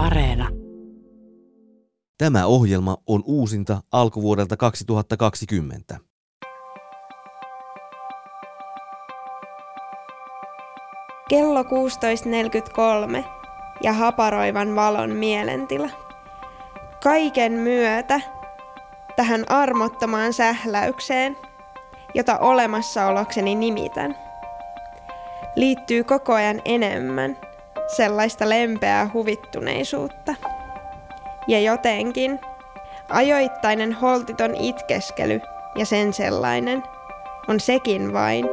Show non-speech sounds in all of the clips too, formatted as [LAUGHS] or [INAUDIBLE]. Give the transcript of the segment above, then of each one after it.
Areena. Tämä ohjelma on uusinta alkuvuodelta 2020. Kello 16.43 ja haparoivan valon mielentila. Kaiken myötä tähän armottomaan sähläykseen, jota olemassaolokseni nimitän, liittyy koko ajan enemmän sellaista lempeää huvittuneisuutta. Ja jotenkin ajoittainen holtiton itkeskely ja sen sellainen on sekin vain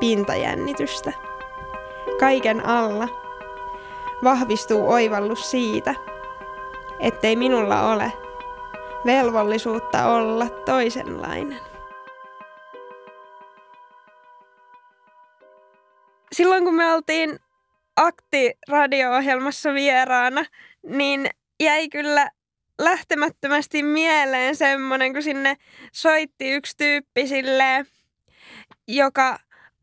pintajännitystä. Kaiken alla vahvistuu oivallus siitä, ettei minulla ole velvollisuutta olla toisenlainen. Silloin kun me oltiin Akti-radio-ohjelmassa vieraana, niin jäi kyllä lähtemättömästi mieleen semmoinen, kun sinne soitti yksi tyyppi silleen, joka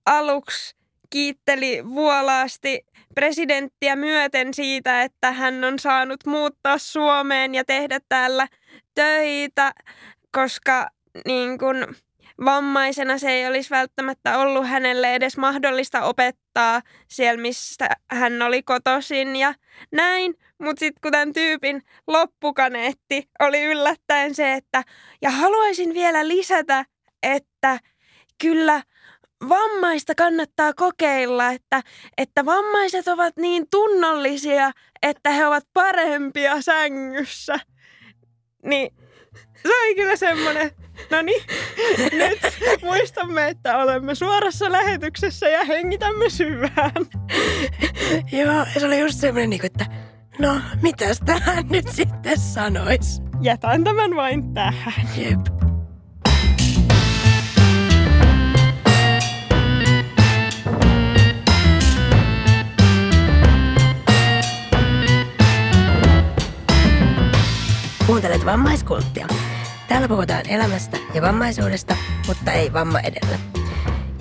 aluksi kiitteli vuolaasti presidenttiä myöten siitä, että hän on saanut muuttaa Suomeen ja tehdä täällä töitä, koska niin kun, vammaisena se ei olisi välttämättä ollut hänelle edes mahdollista opettaa siellä, missä hän oli kotoisin ja näin. Mutta sitten kun tämän tyypin loppukaneetti oli yllättäen se, että ja haluaisin vielä lisätä, että kyllä vammaista kannattaa kokeilla, että, että vammaiset ovat niin tunnollisia, että he ovat parempia sängyssä. Niin se oli kyllä semmoinen, no niin, nyt muistamme, että olemme suorassa lähetyksessä ja hengitämme syvään. Joo, se oli just semmoinen, niin että no, mitäs tähän nyt sitten sanois? Jätän tämän vain tähän. Jep. Kuuntelet vammaiskulttia. Täällä puhutaan elämästä ja vammaisuudesta, mutta ei vamma edellä.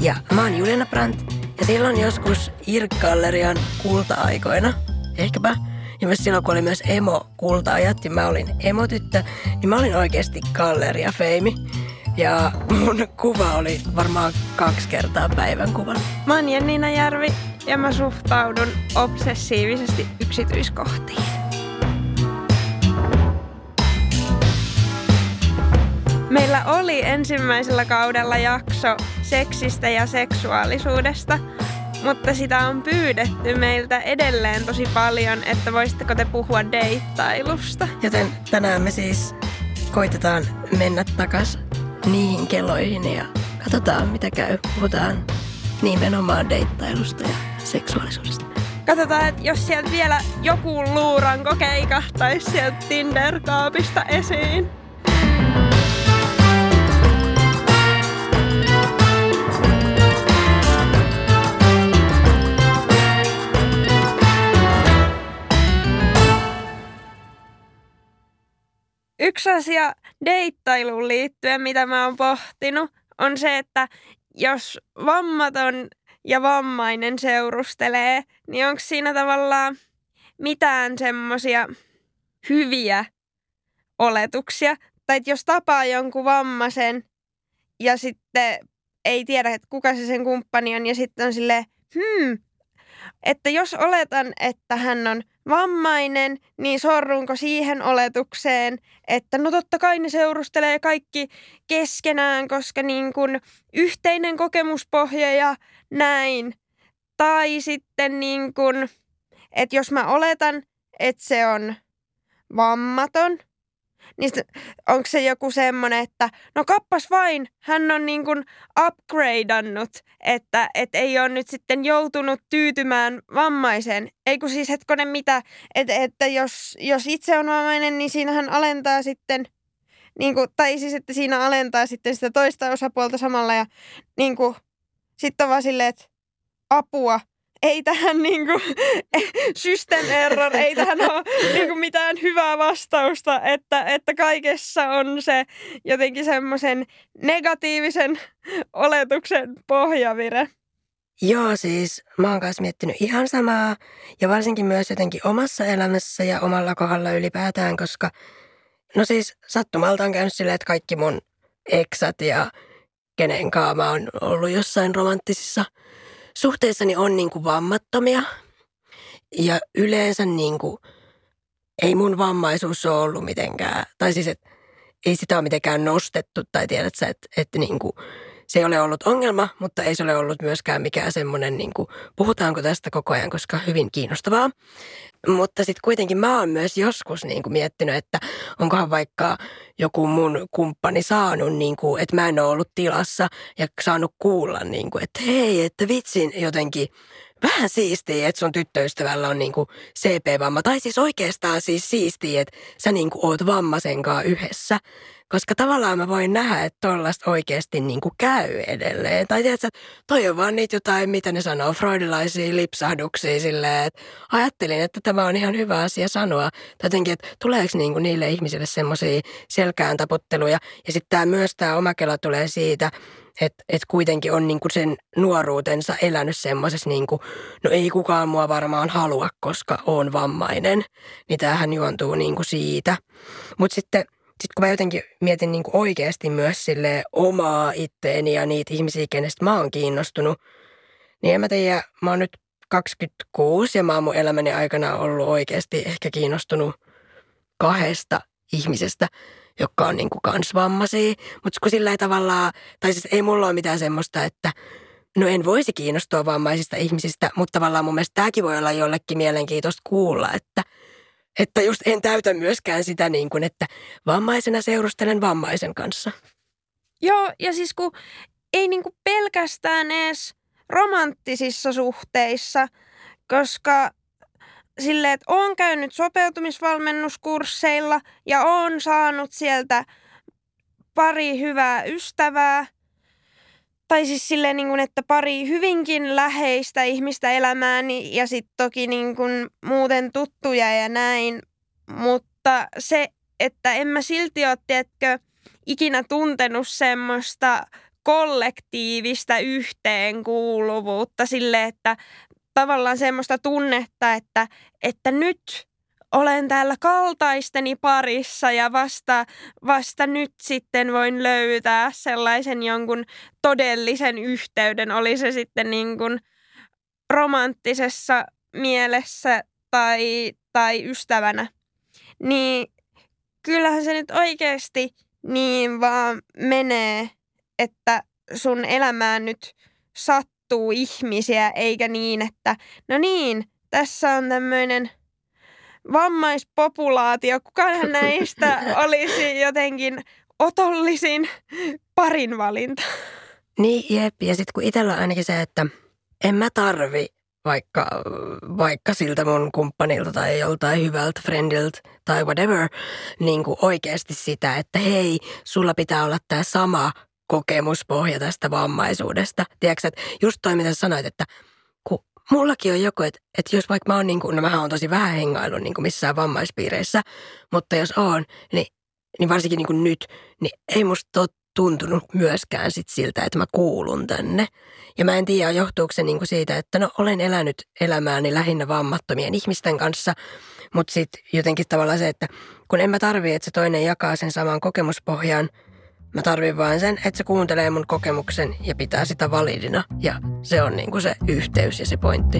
Ja mä oon Juliana Brandt, ja silloin joskus IRK-gallerian kulta-aikoina, ehkäpä, ja myös silloin kun oli myös emo-kulta-ajat, ja mä olin emotyttö, niin mä olin oikeasti galleria-feimi. Ja mun kuva oli varmaan kaksi kertaa päivän kuvan. Mä oon Jennina Järvi ja mä suhtaudun obsessiivisesti yksityiskohtiin. Meillä oli ensimmäisellä kaudella jakso seksistä ja seksuaalisuudesta, mutta sitä on pyydetty meiltä edelleen tosi paljon, että voisitteko te puhua deittailusta. Joten tänään me siis koitetaan mennä takas niihin keloihin ja katsotaan mitä käy. Puhutaan nimenomaan deittailusta ja seksuaalisuudesta. Katsotaan, että jos sieltä vielä joku luuranko keikahtaisi sieltä Tinder-kaapista esiin. Yksi asia deittailuun liittyen, mitä mä oon pohtinut, on se, että jos vammaton ja vammainen seurustelee, niin onko siinä tavallaan mitään semmoisia hyviä oletuksia? Tai että jos tapaa jonkun vammaisen ja sitten ei tiedä, että kuka se sen kumppani on ja sitten on silleen, hmm, että jos oletan, että hän on vammainen, niin sorrunko siihen oletukseen, että no totta kai ne seurustelee kaikki keskenään, koska niin kuin yhteinen kokemuspohja ja näin. Tai sitten niin kuin, että jos mä oletan, että se on vammaton – niin onko se joku semmoinen, että no kappas vain, hän on niin kuin upgradeannut, että et ei ole nyt sitten joutunut tyytymään vammaiseen. Ei kun siis hetkonen mitä, että, että jos, jos itse on vammainen, niin siinähän alentaa sitten, niin kuin, tai siis että siinä alentaa sitten sitä toista osapuolta samalla ja niin kuin, sitten on vaan silleen, että apua – ei tähän niinku, [LAUGHS] system error, ei tähän ole niinku mitään hyvää vastausta, että, että kaikessa on se jotenkin semmoisen negatiivisen [LAUGHS] oletuksen pohjavire. Joo, siis mä oon kanssa miettinyt ihan samaa ja varsinkin myös jotenkin omassa elämässä ja omalla kohdalla ylipäätään, koska no siis sattumalta on käynyt silleen, että kaikki mun eksat ja kenen mä on ollut jossain romanttisissa suhteissa, niin on niin kuin vammattomia. Ja yleensä niin kuin, ei mun vammaisuus ole ollut mitenkään, tai siis et, ei sitä ole mitenkään nostettu, tai tiedät sä, että, että niin kuin, se ei ole ollut ongelma, mutta ei se ole ollut myöskään mikään semmoinen, niin kuin, puhutaanko tästä koko ajan, koska hyvin kiinnostavaa. Mutta sitten kuitenkin mä oon myös joskus niin kuin miettinyt, että onkohan vaikka joku mun kumppani saanut, niin kuin, että mä en ole ollut tilassa ja saanut kuulla, niin kuin, että hei, että vitsin jotenkin vähän siistiä, että sun tyttöystävällä on niinku CP-vamma. Tai siis oikeastaan siis siistiä, että sä niinku oot vammasenkaan yhdessä. Koska tavallaan mä voin nähdä, että tollaista oikeasti niin kuin käy edelleen. Tai tiedätkö, toi on vaan niitä jotain, mitä ne sanoo, freudilaisia lipsahduksia silleen, että ajattelin, että tämä on ihan hyvä asia sanoa. Tai jotenkin, että tuleeko niin kuin niille ihmisille semmoisia selkään taputteluja. Ja sitten tämä myös tämä oma kela tulee siitä, että et kuitenkin on niinku sen nuoruutensa elänyt semmoisessa, niinku, no ei kukaan mua varmaan halua, koska on vammainen. Niin tämähän juontuu niinku siitä. Mutta sitten sitten kun mä jotenkin mietin niin kuin oikeasti myös sille omaa itteeni ja niitä ihmisiä, kenestä mä oon kiinnostunut, niin en mä tiedä, mä oon nyt 26 ja mä oon mun elämäni aikana ollut oikeasti ehkä kiinnostunut kahdesta ihmisestä, jotka on niin kuin kans vammaisia. Mutta kun sillä ei tavallaan, tai siis ei mulla ole mitään semmoista, että no en voisi kiinnostua vammaisista ihmisistä, mutta tavallaan mun mielestä tämäkin voi olla jollekin mielenkiintoista kuulla, että – että just en täytä myöskään sitä niin kuin, että vammaisena seurustelen vammaisen kanssa. Joo, ja siis kun ei niin kuin pelkästään edes romanttisissa suhteissa, koska sille, että on käynyt sopeutumisvalmennuskursseilla ja on saanut sieltä pari hyvää ystävää, tai siis silleen, niin kuin, että pari hyvinkin läheistä ihmistä elämääni ja sitten toki niin kuin, muuten tuttuja ja näin. Mutta se, että en mä silti ole, tiedätkö, ikinä tuntenut semmoista kollektiivista yhteenkuuluvuutta sille, että tavallaan semmoista tunnetta, että, että nyt olen täällä kaltaisteni parissa ja vasta, vasta nyt sitten voin löytää sellaisen jonkun todellisen yhteyden, oli se sitten niin kuin romanttisessa mielessä tai, tai ystävänä. Niin kyllähän se nyt oikeasti niin vaan menee, että sun elämään nyt sattuu ihmisiä, eikä niin, että no niin, tässä on tämmöinen – vammaispopulaatio, kukaan näistä [LAUGHS] olisi jotenkin otollisin parin valinta. Niin, jep. Ja sitten kun itsellä on ainakin se, että en mä tarvi vaikka, vaikka siltä mun kumppanilta tai joltain hyvältä friendiltä tai whatever, niin kuin oikeasti sitä, että hei, sulla pitää olla tämä sama kokemuspohja tästä vammaisuudesta. Tiedätkö, että just toi, mitä sanoit, että mullakin on joku, että, että jos vaikka mä oon niin kuin, no mähän on tosi vähän hengailu niin kuin missään vammaispiireissä, mutta jos on, niin, niin varsinkin niin kuin nyt, niin ei musta ole tuntunut myöskään sit siltä, että mä kuulun tänne. Ja mä en tiedä, johtuuko se niin kuin siitä, että no olen elänyt elämääni lähinnä vammattomien ihmisten kanssa, mutta sitten jotenkin tavallaan se, että kun en mä tarvii, että se toinen jakaa sen saman kokemuspohjan – Mä tarvin vain sen, että se kuuntelee mun kokemuksen ja pitää sitä validina. Ja se on niinku se yhteys ja se pointti.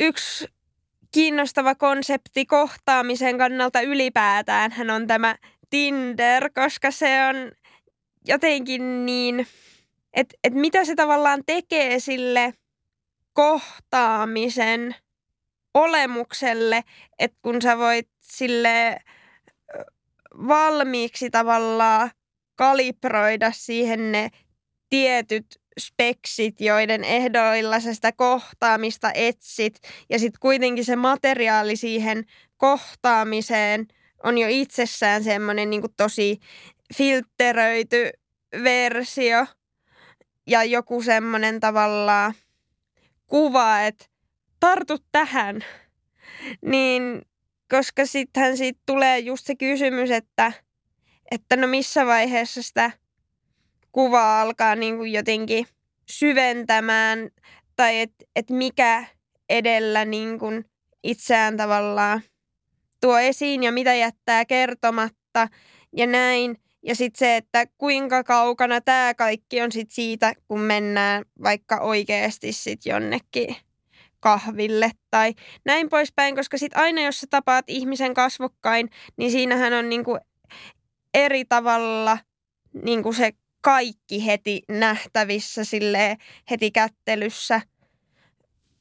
Yksi kiinnostava konsepti kohtaamisen kannalta ylipäätään hän on tämä Tinder, koska se on jotenkin niin, että et mitä se tavallaan tekee sille kohtaamisen – olemukselle, että kun sä voit sille valmiiksi tavallaan kalibroida siihen ne tietyt speksit, joiden ehdoilla sä sitä kohtaamista etsit. Ja sitten kuitenkin se materiaali siihen kohtaamiseen on jo itsessään semmoinen niin tosi filtteröity versio. Ja joku semmoinen tavallaan kuva, että tartu tähän, niin koska sittenhän siitä tulee just se kysymys, että, että no missä vaiheessa sitä kuvaa alkaa niin kuin jotenkin syventämään tai että et mikä edellä niin kuin itseään tavallaan tuo esiin ja mitä jättää kertomatta ja näin. Ja sitten se, että kuinka kaukana tämä kaikki on sit siitä, kun mennään vaikka oikeasti sit jonnekin kahville tai näin poispäin, koska sitten aina jos sä tapaat ihmisen kasvokkain, niin siinähän on niinku eri tavalla niinku se kaikki heti nähtävissä sille heti kättelyssä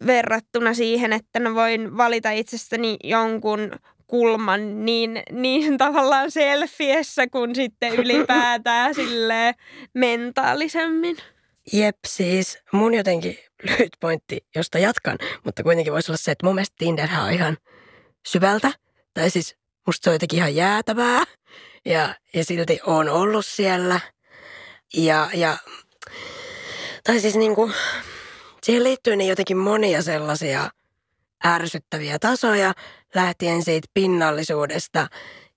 verrattuna siihen, että mä voin valita itsestäni jonkun kulman niin, niin tavallaan selfiessä kuin sitten ylipäätään [LAUGHS] sille mentaalisemmin. Jep, siis mun jotenkin [LAUGHS] lyhyt pointti, josta jatkan, mutta kuitenkin voisi olla se, että mun mielestä Tinderhän on ihan syvältä. Tai siis musta se on jotenkin ihan jäätävää ja, ja silti on ollut siellä. Ja, ja tai siis niinku, siihen liittyy niin jotenkin monia sellaisia ärsyttäviä tasoja, lähtien siitä pinnallisuudesta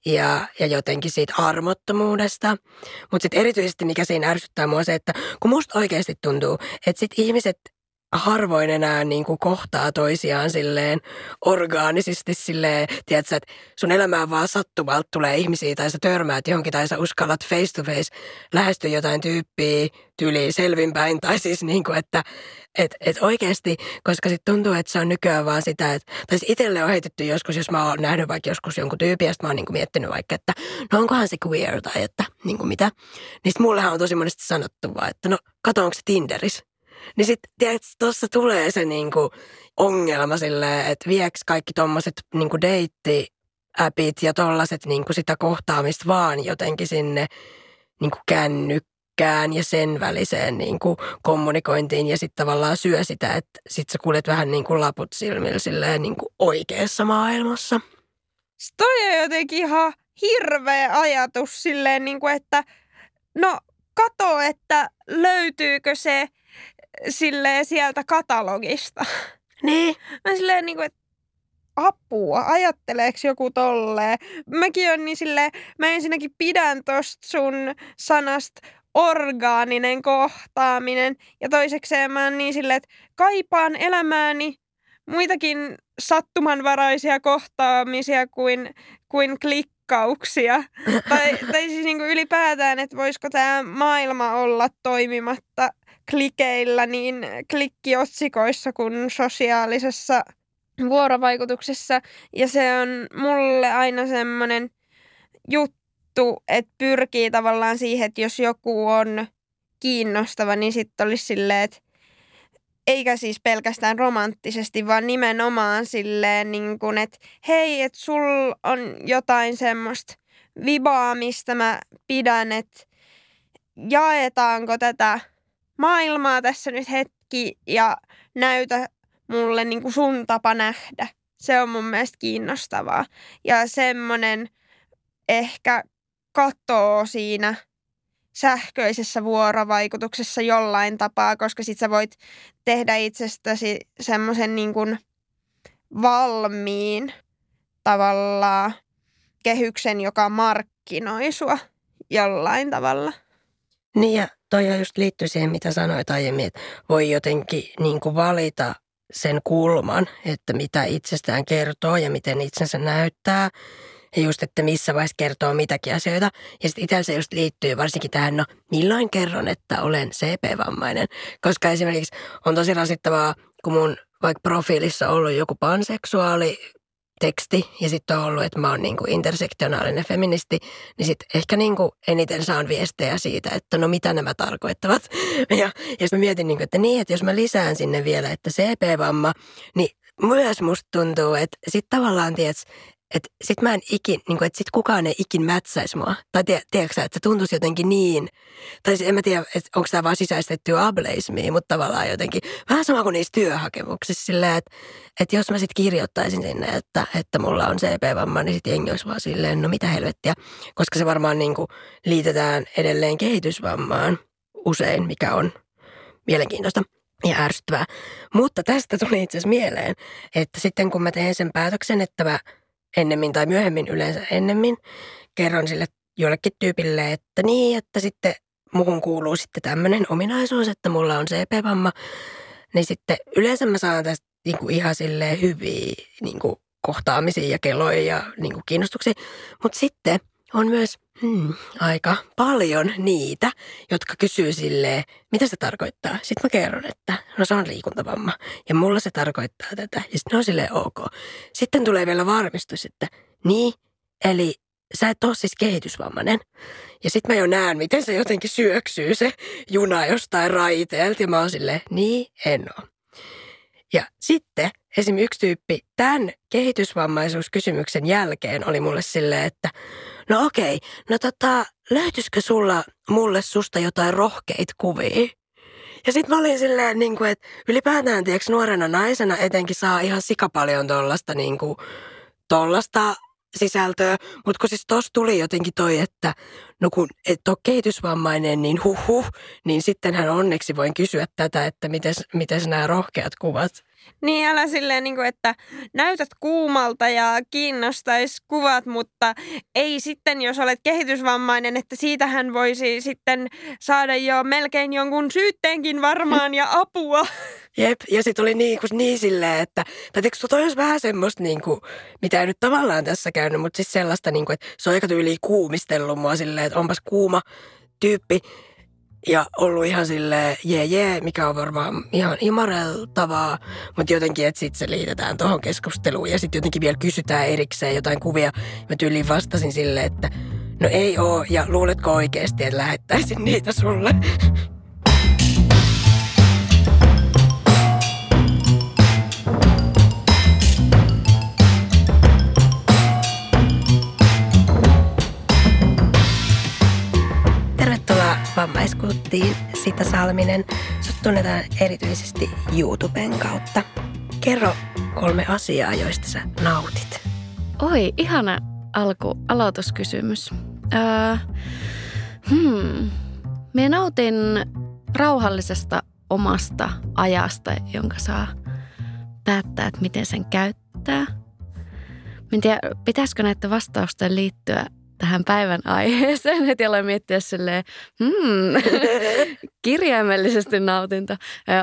ja, ja jotenkin siitä armottomuudesta. Mutta sitten erityisesti mikä siinä ärsyttää mua se, että kun musta oikeasti tuntuu, että sit ihmiset harvoin enää niin kuin kohtaa toisiaan silleen orgaanisesti silleen, tiedätkö, että sun elämään vaan sattumalta tulee ihmisiä tai sä törmäät johonkin tai sä uskallat face to face lähestyä jotain tyyppiä tyliin selvinpäin tai siis niin kuin, että et, et oikeasti, koska sitten tuntuu, että se on nykyään vaan sitä, että tai siis itselle on heitetty joskus, jos mä oon nähnyt vaikka joskus jonkun tyypin, ja mä oon niin kuin miettinyt vaikka, että no onkohan se queer tai että niin kuin mitä. Niin sitten mullehan on tosi monesti sanottu vaan, että no kato, onko se Tinderis. Niin sitten, tuossa tulee se niinku ongelma silleen, että vieks kaikki tommoset niinku deitti appit ja tollaset niinku sitä kohtaamista vaan jotenkin sinne niinku kännykkään ja sen väliseen niinku kommunikointiin ja sitten tavallaan syö sitä, että sit sä kuljet vähän niinku laput silmillä silleen niinku oikeassa maailmassa. Toi on jotenkin ihan hirveä ajatus silleen, niin kuin, että no kato, että löytyykö se silleen sieltä katalogista. Niin. Mä silleen niin kuin, että apua, ajatteleeko joku tolleen? Mäkin on niin silleen, mä ensinnäkin pidän tosta sun sanasta orgaaninen kohtaaminen. Ja toisekseen mä oon niin silleen, että kaipaan elämääni muitakin sattumanvaraisia kohtaamisia kuin, kuin klikkauksia. tai, tai siis niin kuin ylipäätään, että voisiko tämä maailma olla toimimatta – klikeillä niin klikkiotsikoissa kuin sosiaalisessa vuorovaikutuksessa. Ja se on mulle aina semmoinen juttu, että pyrkii tavallaan siihen, että jos joku on kiinnostava, niin sitten olisi silleen, että eikä siis pelkästään romanttisesti, vaan nimenomaan silleen, niin kuin, että hei, että sul on jotain semmoista vibaa, mistä mä pidän, että jaetaanko tätä maailmaa tässä nyt hetki ja näytä mulle niin kuin sun tapa nähdä. Se on mun mielestä kiinnostavaa. Ja semmoinen ehkä katoo siinä sähköisessä vuorovaikutuksessa jollain tapaa, koska sit sä voit tehdä itsestäsi semmoisen niin kuin valmiin tavallaan kehyksen, joka markkinoi sua jollain tavalla. Niin ja toi just liittyy siihen, mitä sanoit aiemmin, että voi jotenkin niin kuin valita sen kulman, että mitä itsestään kertoo ja miten itsensä näyttää. Ja just, että missä vaiheessa kertoo mitäkin asioita. Ja sitten itsellä se just liittyy varsinkin tähän, no milloin kerron, että olen CP-vammainen. Koska esimerkiksi on tosi rasittavaa, kun mun vaikka profiilissa ollut joku panseksuaali teksti ja sitten on ollut, että mä oon niinku intersektionaalinen feministi, niin sitten ehkä niinku eniten saan viestejä siitä, että no mitä nämä tarkoittavat. [LAUGHS] Ja, ja mä mietin, niinku, että niin, että jos mä lisään sinne vielä, että CP-vamma, niin myös musta tuntuu, että sitten tavallaan, tiedät, että sit mä en ikin, niin kuin, että sit kukaan ei ikin mätsäisi mua. Tai tie, tiedätkö että se tuntuisi jotenkin niin. Tai siis en mä tiedä, että onko tämä vaan sisäistettyä ableismia, mutta tavallaan jotenkin vähän sama kuin niissä työhakemuksissa. Silleen, että, että jos mä sitten kirjoittaisin sinne, että, että mulla on CP-vamma, niin sitten jengi olisi vaan silleen, no mitä helvettiä. Koska se varmaan niin kuin liitetään edelleen kehitysvammaan usein, mikä on mielenkiintoista ja ärsyttävää. Mutta tästä tuli itse asiassa mieleen, että sitten kun mä teen sen päätöksen, että mä ennemmin tai myöhemmin, yleensä ennemmin, kerron sille jollekin tyypille, että niin, että sitten muuhun kuuluu sitten tämmöinen ominaisuus, että mulla on CP-vamma, niin sitten yleensä mä saan tästä niin kuin ihan silleen hyviä niin kuin kohtaamisia ja keloja ja niin kiinnostuksia. Mutta sitten on myös hmm, aika paljon niitä, jotka kysyy silleen, mitä se tarkoittaa. Sitten mä kerron, että no se on liikuntavamma ja mulla se tarkoittaa tätä. Ja sitten on silleen ok. Sitten tulee vielä varmistus, että niin, eli sä et ole siis kehitysvammainen. Ja sitten mä jo näen, miten se jotenkin syöksyy se juna jostain raiteelta. Ja mä oon silleen, niin, en oo. Ja sitten esim. yksi tyyppi tämän kehitysvammaisuuskysymyksen jälkeen oli mulle silleen, että no okei, no tota, löytyisikö sulla mulle susta jotain rohkeita kuvia? Ja sitten mä olin silleen, niin kuin, että ylipäätään tiedätkö, nuorena naisena etenkin saa ihan sikapaljon tollasta, niin kuin, tollasta sisältöä, mutta kun siis tossa tuli jotenkin toi, että no kun et ole kehitysvammainen, niin huh huh, niin sittenhän onneksi voin kysyä tätä, että miten nämä rohkeat kuvat niin, älä silleen, niin kuin, että näytät kuumalta ja kiinnostais kuvat, mutta ei sitten, jos olet kehitysvammainen, että siitähän voisi sitten saada jo melkein jonkun syytteenkin varmaan ja apua. [LAUGHS] Jep, ja sitten oli niin, kuin, niin silleen, että, tai toi olisi vähän semmoista, niin kuin, mitä ei nyt tavallaan tässä käynyt, mutta siis sellaista, niin kuin, että se on aika tyyliin kuumistellut mua silleen, että onpas kuuma tyyppi. Ja ollut ihan sille jee jee, mikä on varmaan ihan imareltavaa, mutta jotenkin, että sitten se liitetään tuohon keskusteluun ja sitten jotenkin vielä kysytään erikseen jotain kuvia. Mä tyyliin vastasin sille, että no ei oo ja luuletko oikeasti, että lähettäisin niitä sulle? Vammaiskulttiin Sita Salminen. Sut tunnetaan erityisesti YouTuben kautta. Kerro kolme asiaa, joista sä nautit. Oi, ihana alku, aloituskysymys. Öö, hmm. Minä nautin rauhallisesta omasta ajasta, jonka saa päättää, että miten sen käyttää. En tiedä, pitäisikö näiden vastausten liittyä tähän päivän aiheeseen, heti aloin miettiä silleen, hmm, [LAUGHS] kirjaimellisesti nautinto.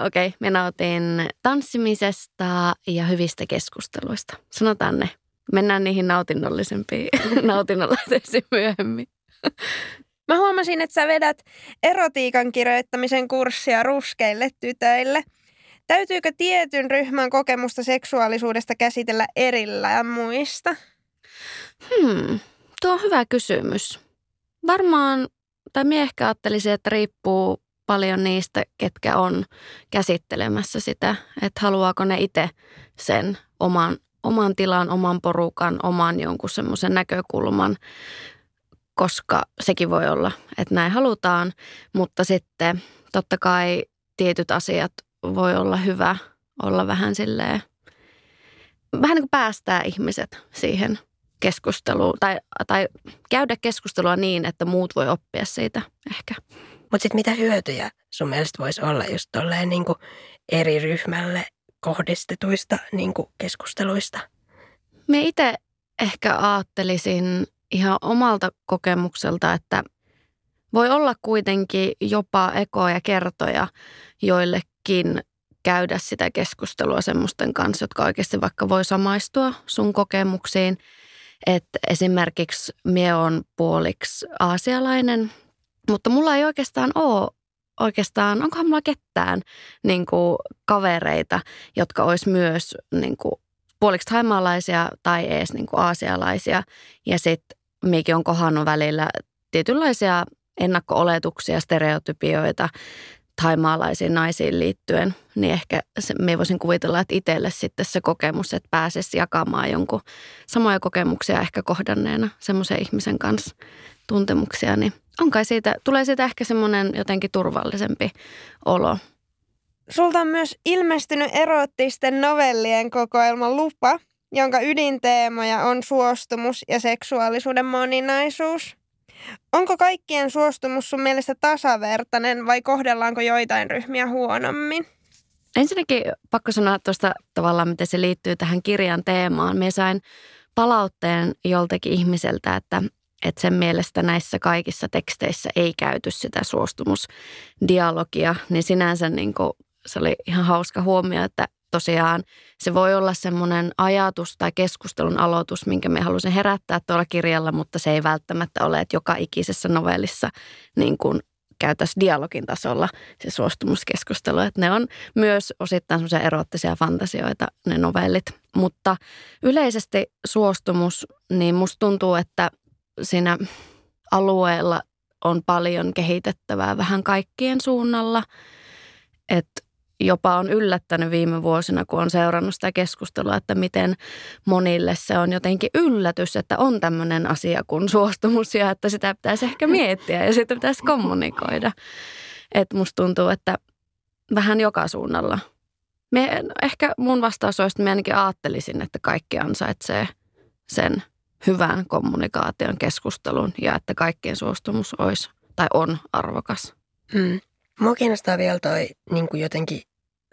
Okei, okay, me nautin tanssimisesta ja hyvistä keskusteluista. Sanotaan ne. Mennään niihin nautinnollisempiin [LAUGHS] nautinnollisempiin myöhemmin. Mä huomasin, että sä vedät erotiikan kirjoittamisen kurssia ruskeille tytöille. Täytyykö tietyn ryhmän kokemusta seksuaalisuudesta käsitellä erillään muista? Hmm, Tuo on hyvä kysymys. Varmaan, tai minä ehkä ajattelisin, että riippuu paljon niistä, ketkä on käsittelemässä sitä, että haluaako ne itse sen oman, oman tilan, oman porukan, oman jonkun semmoisen näkökulman, koska sekin voi olla, että näin halutaan, mutta sitten totta kai tietyt asiat voi olla hyvä olla vähän silleen, vähän niin kuin päästää ihmiset siihen – keskustelua tai, tai käydä keskustelua niin, että muut voi oppia siitä ehkä. Mutta sitten mitä hyötyjä sun mielestä voisi olla just tolleen niin eri ryhmälle kohdistetuista niin keskusteluista? Me itse ehkä ajattelisin ihan omalta kokemukselta, että voi olla kuitenkin jopa ekoja kertoja joillekin käydä sitä keskustelua semmoisten kanssa, jotka oikeasti vaikka voi samaistua sun kokemuksiin – että esimerkiksi mie on puoliksi aasialainen, mutta mulla ei oikeastaan ole oikeastaan, onkohan mulla ketään niin kuin kavereita, jotka olisi myös niin kuin, puoliksi haimaalaisia tai edes niin kuin aasialaisia. Ja sitten mikä on kohannut välillä tietynlaisia ennakko-oletuksia, stereotypioita thaimaalaisiin naisiin liittyen, niin ehkä se, me voisin kuvitella, että itselle sitten se kokemus, että pääsisi jakamaan jonkun samoja kokemuksia ehkä kohdanneena semmoisen ihmisen kanssa tuntemuksia, niin on kai siitä, tulee siitä ehkä semmoinen jotenkin turvallisempi olo. Sulta on myös ilmestynyt erottisten novellien kokoelma Lupa, jonka ydinteemoja on suostumus ja seksuaalisuuden moninaisuus. Onko kaikkien suostumus sun mielestä tasavertainen vai kohdellaanko joitain ryhmiä huonommin? Ensinnäkin pakko sanoa tuosta tavallaan, miten se liittyy tähän kirjan teemaan. Minä sain palautteen joltakin ihmiseltä, että, että sen mielestä näissä kaikissa teksteissä ei käyty sitä suostumusdialogia, niin sinänsä niin kuin, se oli ihan hauska huomio, että tosiaan se voi olla semmoinen ajatus tai keskustelun aloitus, minkä me halusin herättää tuolla kirjalla, mutta se ei välttämättä ole, että joka ikisessä novellissa niin kuin käytäisiin dialogin tasolla se suostumuskeskustelu. Että ne on myös osittain semmoisia erottisia fantasioita, ne novellit. Mutta yleisesti suostumus, niin musta tuntuu, että siinä alueella on paljon kehitettävää vähän kaikkien suunnalla. Että jopa on yllättänyt viime vuosina, kun on seurannut sitä keskustelua, että miten monille se on jotenkin yllätys, että on tämmöinen asia kuin suostumus ja että sitä pitäisi ehkä miettiä ja sitä pitäisi kommunikoida. Että musta tuntuu, että vähän joka suunnalla. Me, ehkä mun vastaus olisi, että mä ainakin ajattelisin, että kaikki ansaitsee sen hyvän kommunikaation keskustelun ja että kaikkien suostumus olisi tai on arvokas. Mm. Mua kiinnostaa vielä toi niin kuin jotenkin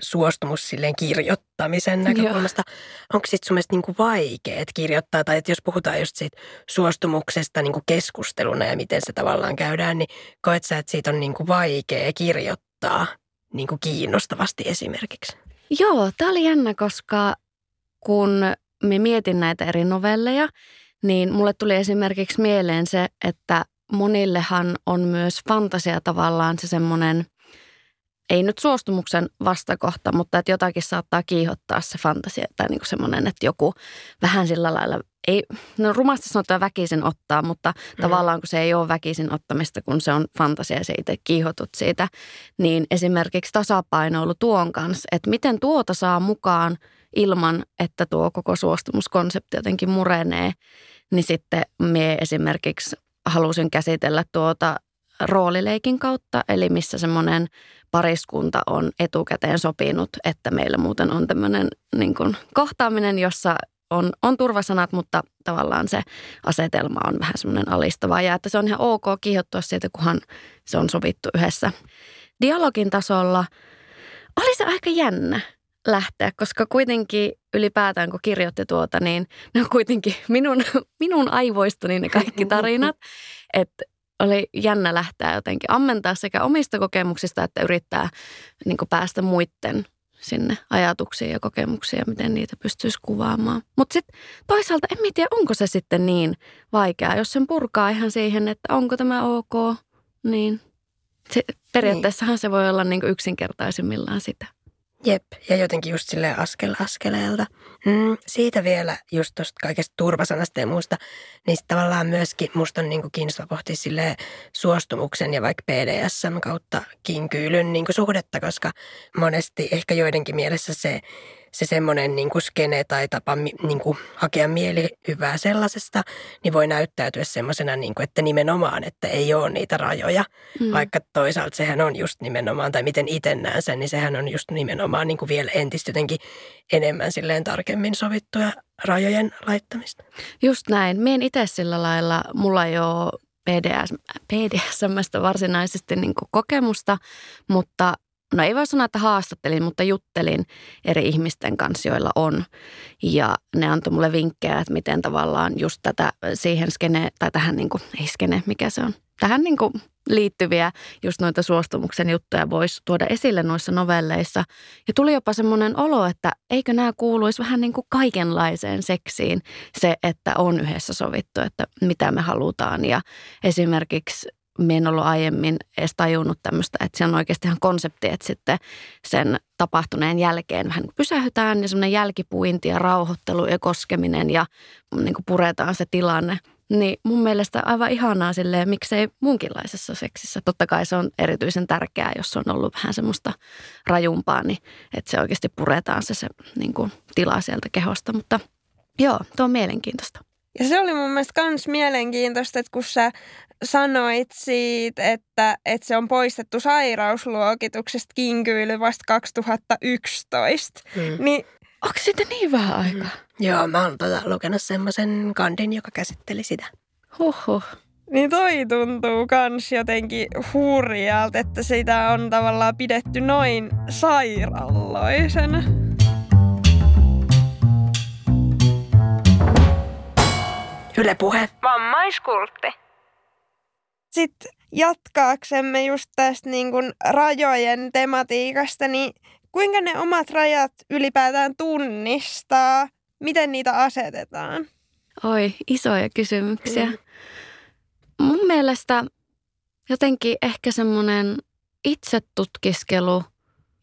suostumus silleen kirjoittamisen näkökulmasta. Joo. Onko sitten sun mielestä niinku vaikea kirjoittaa, tai että jos puhutaan just siitä suostumuksesta niinku keskusteluna ja miten se tavallaan käydään, niin koet sä, että siitä on niinku vaikea kirjoittaa niinku kiinnostavasti esimerkiksi? Joo, tämä oli jännä, koska kun me mietin näitä eri novelleja, niin mulle tuli esimerkiksi mieleen se, että monillehan on myös fantasia tavallaan se semmoinen – ei nyt suostumuksen vastakohta, mutta että jotakin saattaa kiihottaa se fantasia tai niin semmoinen, että joku vähän sillä lailla, ei, no rumasti sanotaan väkisin ottaa, mutta mm. tavallaan kun se ei ole väkisin ottamista, kun se on fantasia ja se itse kiihotut siitä, niin esimerkiksi tasapainoilu tuon kanssa, että miten tuota saa mukaan ilman, että tuo koko suostumuskonsepti jotenkin murenee, niin sitten me esimerkiksi halusin käsitellä tuota roolileikin kautta, eli missä semmoinen pariskunta on etukäteen sopinut, että meillä muuten on tämmöinen niin kuin kohtaaminen, jossa on, on turvasanat, mutta tavallaan se asetelma on vähän semmoinen alistava ja että se on ihan ok kiihottua siitä, kunhan se on sovittu yhdessä. Dialogin tasolla oli se aika jännä lähteä, koska kuitenkin ylipäätään kun kirjoitti tuota, niin ne on kuitenkin minun, [LAUGHS] minun aivoistani ne kaikki tarinat. Että oli jännä lähteä jotenkin ammentaa sekä omista kokemuksista että yrittää niin päästä muiden sinne ajatuksiin ja kokemuksiin ja miten niitä pystyisi kuvaamaan. Mutta sitten toisaalta en tiedä, onko se sitten niin vaikeaa, jos sen purkaa ihan siihen, että onko tämä ok, niin se, periaatteessahan se voi olla niin yksinkertaisimmillaan sitä. Jep, ja jotenkin just sille askel askeleelta. Mm, siitä vielä just tuosta kaikesta turvasanasta ja muusta, niin tavallaan myöskin musta on niinku kiinnostava pohtia sille suostumuksen ja vaikka PDSM kautta kinkyylyn niinku suhdetta, koska monesti ehkä joidenkin mielessä se se semmoinen niin kuin skene tai tapa niin kuin hakea mielihyvää sellaisesta, niin voi näyttäytyä semmoisena, niin kuin, että nimenomaan, että ei ole niitä rajoja. Mm. Vaikka toisaalta sehän on just nimenomaan, tai miten itse näen sen, niin sehän on just nimenomaan niin kuin vielä entistä jotenkin enemmän silleen tarkemmin sovittuja rajojen laittamista. Just näin. Mien itse sillä lailla, mulla ei ole PDS, PDSMstä varsinaisesti niin kokemusta, mutta no ei voi sanoa, että haastattelin, mutta juttelin eri ihmisten kanssa, joilla on. Ja ne antoi mulle vinkkejä, että miten tavallaan just tätä siihen skene, tai tähän niin kuin, ei skene, mikä se on, tähän niin kuin liittyviä just noita suostumuksen juttuja voisi tuoda esille noissa novelleissa. Ja tuli jopa semmoinen olo, että eikö nämä kuuluisi vähän niin kuin kaikenlaiseen seksiin se, että on yhdessä sovittu, että mitä me halutaan. Ja esimerkiksi me en ollut aiemmin edes tajunnut tämmöistä, että se on oikeasti ihan konsepti, että sitten sen tapahtuneen jälkeen vähän pysähytään ja semmoinen jälkipuinti ja rauhoittelu ja koskeminen ja niin kuin puretaan se tilanne. Niin mun mielestä aivan ihanaa silleen, miksei muunkinlaisessa seksissä. Totta kai se on erityisen tärkeää, jos on ollut vähän semmoista rajumpaa, niin että se oikeasti puretaan se, se niin kuin tila sieltä kehosta. Mutta joo, tuo on mielenkiintoista. Ja se oli mun mielestä myös mielenkiintoista, että kun sä sanoit siitä, että, että se on poistettu sairausluokituksesta kinkyily vasta 2011, mm. niin onko sitten niin vähän aikaa? Mm. Joo, mä oon tota lukenut semmoisen kandin, joka käsitteli sitä. Huhhuh. Niin toi tuntuu kans jotenkin hurjalta, että sitä on tavallaan pidetty noin sairaalloisena. Yle Puhe. Vammaiskultti. sitten jatkaaksemme just tästä niin kuin rajojen tematiikasta, niin kuinka ne omat rajat ylipäätään tunnistaa? Miten niitä asetetaan? Oi, isoja kysymyksiä. Mm. Mun mielestä jotenkin ehkä semmoinen itsetutkiskelu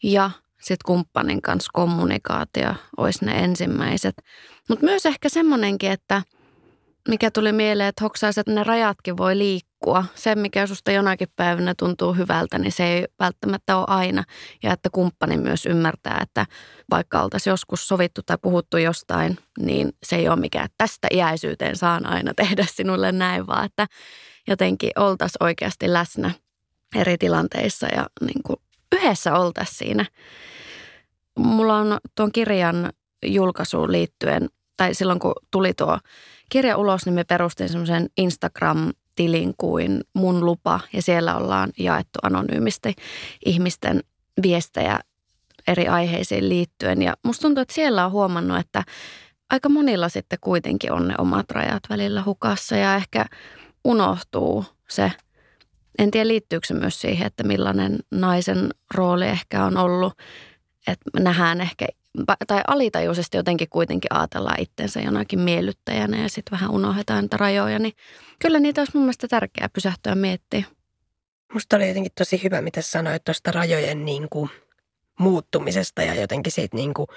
ja sitten kumppanin kanssa kommunikaatio olisi ne ensimmäiset. Mutta myös ehkä semmoinenkin, että mikä tuli mieleen, että hoksaisi, että ne rajatkin voi liikkua. Se, mikä susta jonakin päivänä tuntuu hyvältä, niin se ei välttämättä ole aina. Ja että kumppani myös ymmärtää, että vaikka oltaisiin joskus sovittu tai puhuttu jostain, niin se ei ole mikään, että tästä iäisyyteen saan aina [LAUGHS] tehdä sinulle näin, vaan että jotenkin oltaisiin oikeasti läsnä eri tilanteissa ja niin kuin yhdessä oltaisiin siinä. Mulla on tuon kirjan julkaisuun liittyen, tai silloin kun tuli tuo kirja ulos, niin me perustin semmoisen Instagram-tilin kuin Mun lupa, ja siellä ollaan jaettu anonyymisti ihmisten viestejä eri aiheisiin liittyen. Ja musta tuntuu, että siellä on huomannut, että aika monilla sitten kuitenkin on ne omat rajat välillä hukassa ja ehkä unohtuu se. En tiedä liittyykö se myös siihen, että millainen naisen rooli ehkä on ollut, että nähdään ehkä tai alitajuisesti jotenkin kuitenkin ajatellaan itsensä jonakin miellyttäjänä ja sitten vähän unohdetaan niitä rajoja, niin kyllä niitä olisi mun mielestä tärkeää pysähtyä miettimään. Musta oli jotenkin tosi hyvä, mitä sanoit tuosta rajojen niin kuin muuttumisesta ja jotenkin siitä niin kuin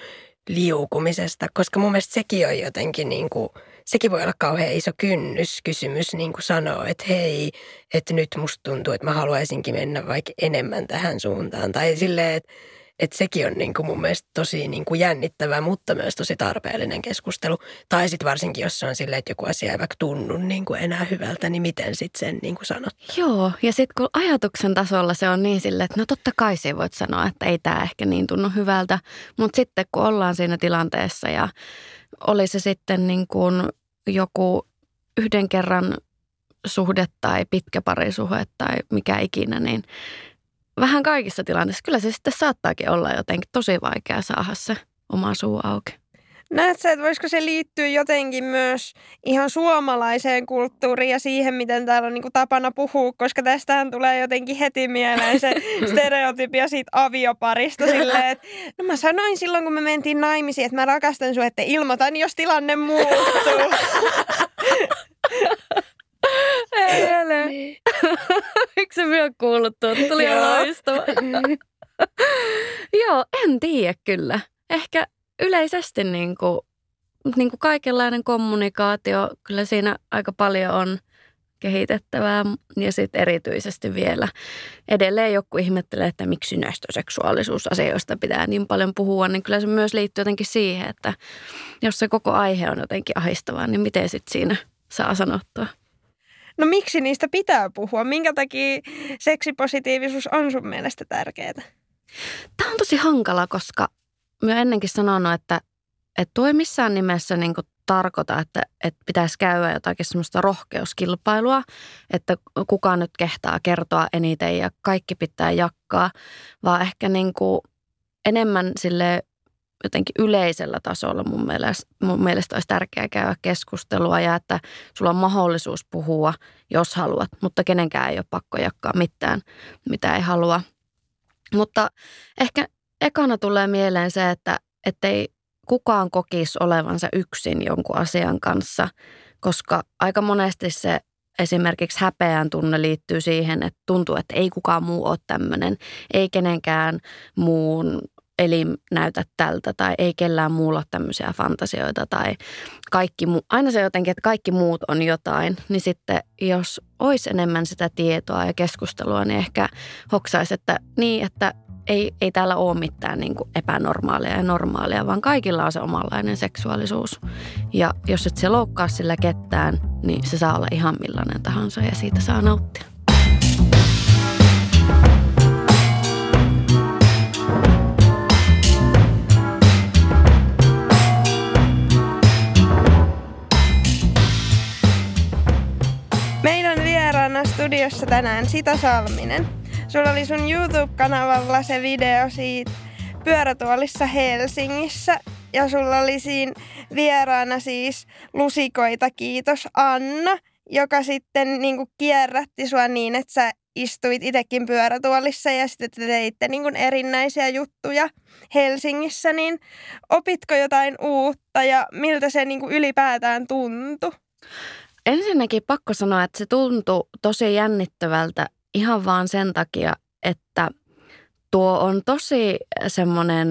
liukumisesta, koska mun mielestä sekin on jotenkin niin kuin, sekin voi olla kauhean iso kynnys kysymys niin kuin sanoa, että hei, että nyt musta tuntuu, että mä haluaisinkin mennä vaikka enemmän tähän suuntaan. Tai silleen, että että sekin on niin kuin mun mielestä tosi niin kuin jännittävä, mutta myös tosi tarpeellinen keskustelu. Tai sitten varsinkin, jos se on silleen, että joku asia ei vaikka tunnu niin kuin enää hyvältä, niin miten sitten sen niin kuin sanot? Joo, ja sitten kun ajatuksen tasolla se on niin silleen, että no totta kai se voit sanoa, että ei tämä ehkä niin tunnu hyvältä. Mutta sitten kun ollaan siinä tilanteessa ja oli se sitten niin kuin joku yhden kerran suhde tai pitkä parisuhde tai mikä ikinä, niin vähän kaikissa tilanteissa. Kyllä se sitten saattaakin olla jotenkin tosi vaikea saada se oma suu auki. Näetkö, että voisiko se liittyä jotenkin myös ihan suomalaiseen kulttuuriin ja siihen, miten täällä on niin kuin tapana puhua, koska tästähän tulee jotenkin heti mieleen se [LAUGHS] stereotypia siitä avioparista silleen, että no mä sanoin silloin, kun me mentiin naimisiin, että mä rakastan sua, että ilmoitan, jos tilanne muuttuu. [LAUGHS] Ei, ei, niin. Eikö se vielä kuullut tuota? Tuli loistava. Joo, en tiedä kyllä. Ehkä yleisesti niin kuin, niin kuin kaikenlainen kommunikaatio, kyllä siinä aika paljon on kehitettävää. Ja sitten erityisesti vielä edelleen joku ihmettelee, että miksi näistä seksuaalisuusasioista pitää niin paljon puhua, niin kyllä se myös liittyy jotenkin siihen, että jos se koko aihe on jotenkin ahistavaa, niin miten sitten siinä saa sanottua? No miksi niistä pitää puhua? Minkä takia seksipositiivisuus on sun mielestä tärkeää? Tämä on tosi hankala, koska mä ennenkin sanonut, että, että tuo ei missään nimessä niin tarkoita, että, että pitäisi käydä jotakin semmoista rohkeuskilpailua, että kuka nyt kehtaa kertoa eniten ja kaikki pitää jakkaa, vaan ehkä niin kuin enemmän sille jotenkin yleisellä tasolla mun mielestä, mun mielestä olisi tärkeää käydä keskustelua ja että sulla on mahdollisuus puhua, jos haluat, mutta kenenkään ei ole pakko jakaa mitään, mitä ei halua. Mutta ehkä ekana tulee mieleen se, että ei kukaan kokisi olevansa yksin jonkun asian kanssa, koska aika monesti se esimerkiksi häpeän tunne liittyy siihen, että tuntuu, että ei kukaan muu ole tämmöinen, ei kenenkään muun elim näytä tältä tai ei kellään muulla tämmöisiä fantasioita tai kaikki muu, aina se jotenkin, että kaikki muut on jotain, niin sitten jos olisi enemmän sitä tietoa ja keskustelua, niin ehkä hoksaisi, että niin, että ei, ei täällä ole mitään niin kuin epänormaalia ja normaalia, vaan kaikilla on se omanlainen seksuaalisuus. Ja jos et se loukkaa sillä ketään, niin se saa olla ihan millainen tahansa ja siitä saa nauttia. Studiossa tänään Sita Salminen. Sulla oli sun YouTube-kanavalla se video siitä pyörätuolissa Helsingissä. Ja sulla oli siinä vieraana siis lusikoita, kiitos Anna. joka sitten niin kuin kierrätti sua niin, että sä istuit itsekin pyörätuolissa ja sitten te teitte niin kuin erinäisiä juttuja Helsingissä, niin opitko jotain uutta ja miltä se niin kuin ylipäätään tuntui? Ensinnäkin pakko sanoa, että se tuntui tosi jännittävältä ihan vaan sen takia, että tuo on tosi semmoinen,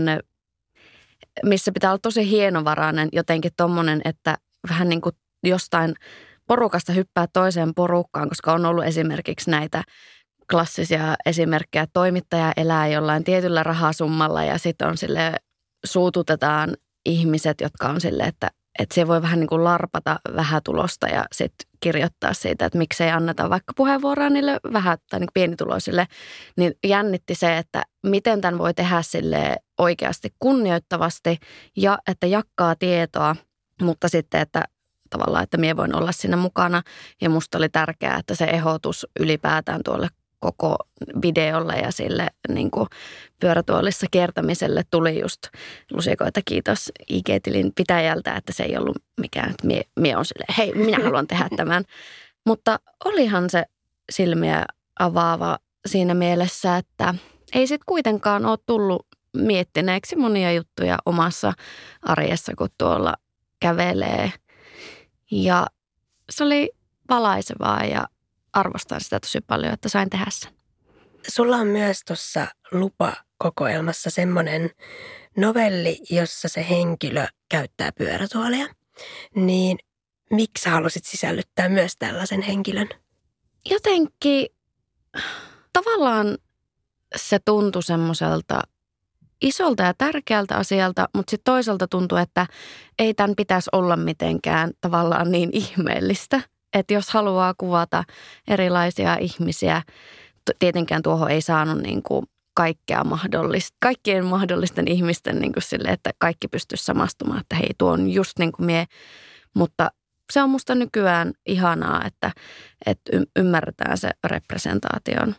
missä pitää olla tosi hienovarainen jotenkin tommonen, että vähän niin kuin jostain porukasta hyppää toiseen porukkaan, koska on ollut esimerkiksi näitä klassisia esimerkkejä, että toimittaja elää jollain tietyllä rahasummalla ja sitten on sille suututetaan ihmiset, jotka on sille, että, että se voi vähän niin kuin larpata vähätulosta ja sitten kirjoittaa siitä, että miksei anneta vaikka puheenvuoroa niille vähän tai niin pienituloisille, niin jännitti se, että miten tämän voi tehdä sille oikeasti kunnioittavasti ja että jakkaa tietoa, mutta sitten, että tavallaan, että minä voin olla siinä mukana. Ja musta oli tärkeää, että se ehdotus ylipäätään tuolle koko videolle ja sille niin kuin pyörätuolissa kiertämiselle tuli just lusikoita kiitos IG-tilin pitäjältä, että se ei ollut mikään, että mie, mie on sille, hei minä haluan tehdä [LAUGHS] tämän. Mutta olihan se silmiä avaava siinä mielessä, että ei sitten kuitenkaan ole tullut miettineeksi monia juttuja omassa arjessa, kun tuolla kävelee. Ja se oli valaisevaa ja arvostan sitä tosi paljon, että sain tehdä sen. Sulla on myös tuossa lupakokoelmassa semmoinen novelli, jossa se henkilö käyttää pyörätuolia. Niin miksi halusit sisällyttää myös tällaisen henkilön? Jotenkin tavallaan se tuntui semmoiselta isolta ja tärkeältä asialta, mutta sitten toisaalta tuntui, että ei tämän pitäisi olla mitenkään tavallaan niin ihmeellistä. Että jos haluaa kuvata erilaisia ihmisiä, tietenkään tuohon ei saanut niin kuin kaikkea mahdollista, kaikkien mahdollisten ihmisten niin kuin sille, että kaikki pystyisi samastumaan, että hei tuo on just niin kuin mie. Mutta se on musta nykyään ihanaa, että, että ymmärretään se representaation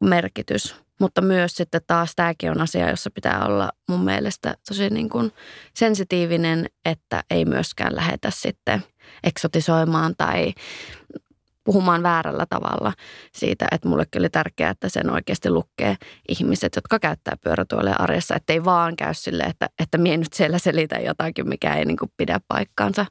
merkitys. Mutta myös sitten taas tämäkin on asia, jossa pitää olla mun mielestä tosi niin kuin sensitiivinen, että ei myöskään lähetä sitten eksotisoimaan tai puhumaan väärällä tavalla siitä, että mullekin oli tärkeää, että sen oikeasti lukee ihmiset, jotka käyttää pyörätuolia arjessa, ettei vaan käy sille, että, että mie nyt siellä selitä jotakin, mikä ei niin kuin pidä paikkaansa.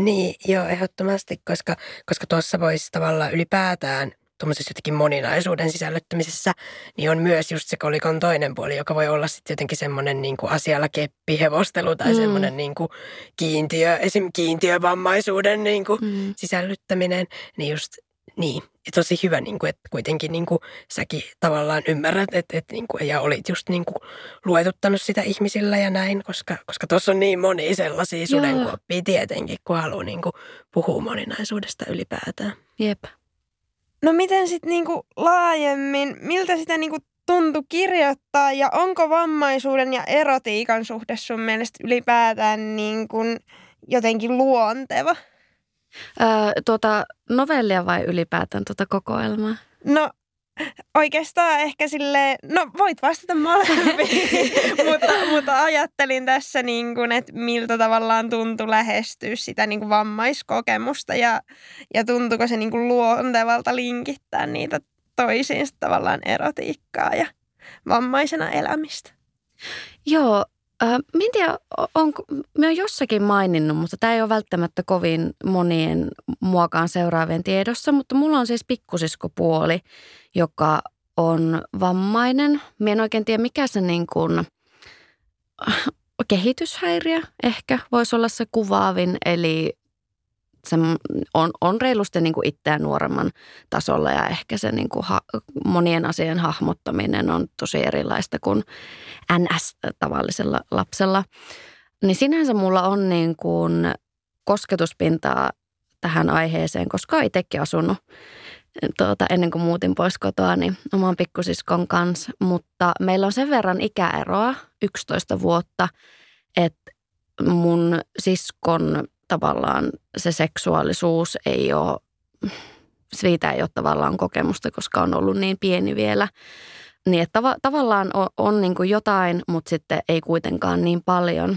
Niin, joo, ehdottomasti, koska, koska tuossa voisi tavallaan ylipäätään – tuommoisessa jotenkin moninaisuuden sisällyttämisessä, niin on myös just se kolikon toinen puoli, joka voi olla sitten jotenkin semmoinen niin kuin asialla keppihevostelu tai mm. semmoinen niin kuin kiintiö, esim. kiintiövammaisuuden niin kuin mm. sisällyttäminen, niin just niin. Ja tosi hyvä, niin kuin, että kuitenkin niin kuin, säkin tavallaan ymmärrät, että, että niin kuin, ja olit just niin kuin, luetuttanut sitä ihmisillä ja näin, koska koska tuossa on niin moni sellaisia sudenkuoppia tietenkin, kun haluaa niin kuin, puhua moninaisuudesta ylipäätään. Jep. No miten sitten niinku laajemmin, miltä sitä niinku tuntui kirjoittaa ja onko vammaisuuden ja erotiikan suhde sun mielestä ylipäätään niinku jotenkin luonteva? Öö, tuota novellia vai ylipäätään tuota kokoelmaa? No Oikeastaan ehkä sille, no voit vastata molempiin, [LAUGHS] mutta, mutta ajattelin tässä, niin kuin, että miltä tavallaan tuntui lähestyä sitä niin kuin vammaiskokemusta ja, ja tuntuiko se niin kuin luontevalta linkittää niitä toisiinsa tavallaan erotiikkaa ja vammaisena elämistä. Joo, äh, en tiedä, onko, mä oon jossakin maininnut, mutta tämä ei ole välttämättä kovin monien muokaan seuraavien tiedossa, mutta mulla on siis pikkusiskopuoli, joka on vammainen. Mä en oikein tiedä, mikä se niin kuin, kehityshäiriö ehkä voisi olla se kuvaavin, eli se on, on reilusti niin kuin itseään nuoremman tasolla ja ehkä se niin kuin ha, monien asian hahmottaminen on tosi erilaista kuin NS-tavallisella lapsella. Niin sinänsä mulla on niin kuin kosketuspintaa tähän aiheeseen, koska olen itsekin asunut tuota, ennen kuin muutin pois kotoa, niin oman pikkusiskon kanssa. Mutta meillä on sen verran ikäeroa, 11 vuotta, että mun siskon tavallaan se seksuaalisuus ei ole, siitä ei ole tavallaan kokemusta, koska on ollut niin pieni vielä. Niin että tav- tavallaan on, on niin kuin jotain, mutta sitten ei kuitenkaan niin paljon.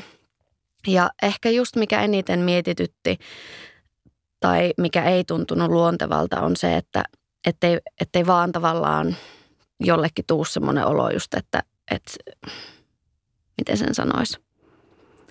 Ja ehkä just mikä eniten mietitytti tai mikä ei tuntunut luontevalta on se, että ettei, ettei vaan tavallaan jollekin tuu semmoinen olo just, että, että miten sen sanoisi?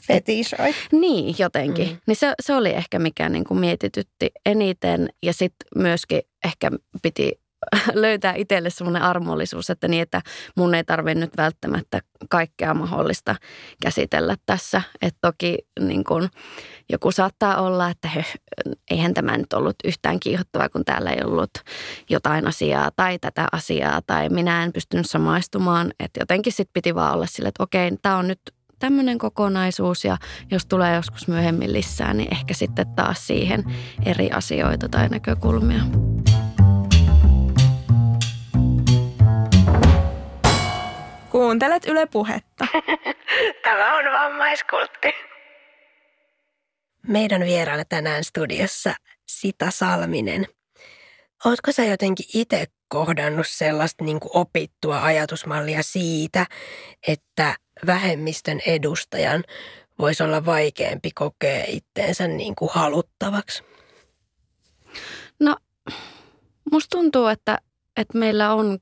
Fetisoi. Niin, jotenkin. Mm. Niin se, se oli ehkä mikä niin kuin mietitytti eniten. Ja sitten myöskin ehkä piti [LAUGHS] löytää itselle semmoinen armollisuus, että niin, että mun ei tarvitse nyt välttämättä kaikkea mahdollista käsitellä tässä. Että toki niin kun, joku saattaa olla, että he, eihän tämä nyt ollut yhtään kiihottavaa, kun täällä ei ollut jotain asiaa tai tätä asiaa tai minä en pystynyt samaistumaan. Että jotenkin sitten piti vaan olla sille, että okei, tämä on nyt tämmöinen kokonaisuus ja jos tulee joskus myöhemmin lisää, niin ehkä sitten taas siihen eri asioita tai näkökulmia. Kuuntelet Yle Puhetta. [LAUGHS] Tämä on vammaiskultti. Meidän vieraana tänään studiossa Sita Salminen. Oletko sä jotenkin itse kohdannut sellaista niin opittua ajatusmallia siitä, että vähemmistön edustajan voisi olla vaikeampi kokea itteensä niin kuin haluttavaksi? No, musta tuntuu, että, että meillä on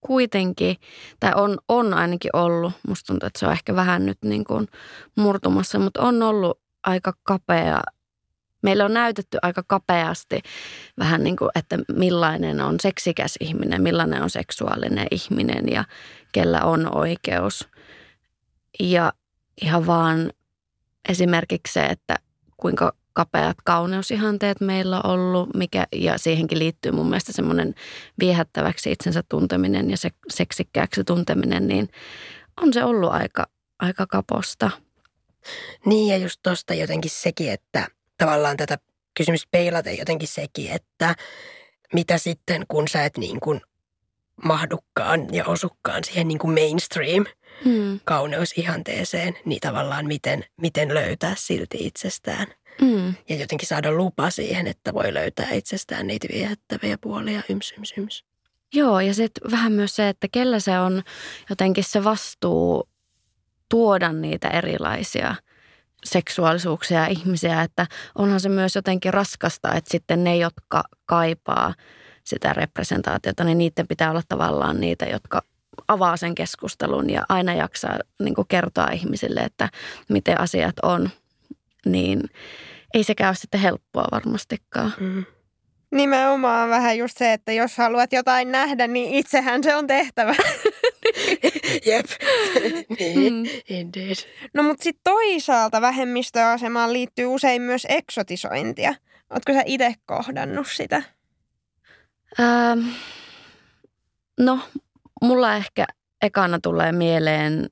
kuitenkin, tai on, on ainakin ollut, musta tuntuu, että se on ehkä vähän nyt niin kuin murtumassa, mutta on ollut aika kapea meillä on näytetty aika kapeasti vähän niin kuin, että millainen on seksikäs ihminen, millainen on seksuaalinen ihminen ja kellä on oikeus. Ja ihan vaan esimerkiksi se, että kuinka kapeat kauneusihanteet meillä on ollut, mikä, ja siihenkin liittyy mun mielestä semmoinen viehättäväksi itsensä tunteminen ja se, seksikkääksi tunteminen, niin on se ollut aika, aika kaposta. Niin ja just tosta jotenkin sekin, että tavallaan tätä kysymystä peilata jotenkin sekin, että mitä sitten kun sä et niin kuin mahdukkaan ja osukkaan siihen niin kuin mainstream mm. kauneusihanteeseen, niin tavallaan miten, miten löytää silti itsestään. Mm. Ja jotenkin saada lupa siihen, että voi löytää itsestään niitä viehättäviä puolia, yms, yms, yms. Joo, ja sitten vähän myös se, että kellä se on jotenkin se vastuu tuoda niitä erilaisia seksuaalisuuksia ja ihmisiä, että onhan se myös jotenkin raskasta, että sitten ne, jotka kaipaa sitä representaatiota, niin niiden pitää olla tavallaan niitä, jotka avaa sen keskustelun ja aina jaksaa niin kertoa ihmisille, että miten asiat on, niin ei sekään ole sitten helppoa varmastikaan. Mm. Nimenomaan vähän just se, että jos haluat jotain nähdä, niin itsehän se on tehtävä. [LAUGHS] Jep, [LAUGHS] niin, mm. indeed. No mutta sitten toisaalta vähemmistöasemaan liittyy usein myös eksotisointia. Oletko sä itse kohdannut sitä? Ähm, no, mulla ehkä ekana tulee mieleen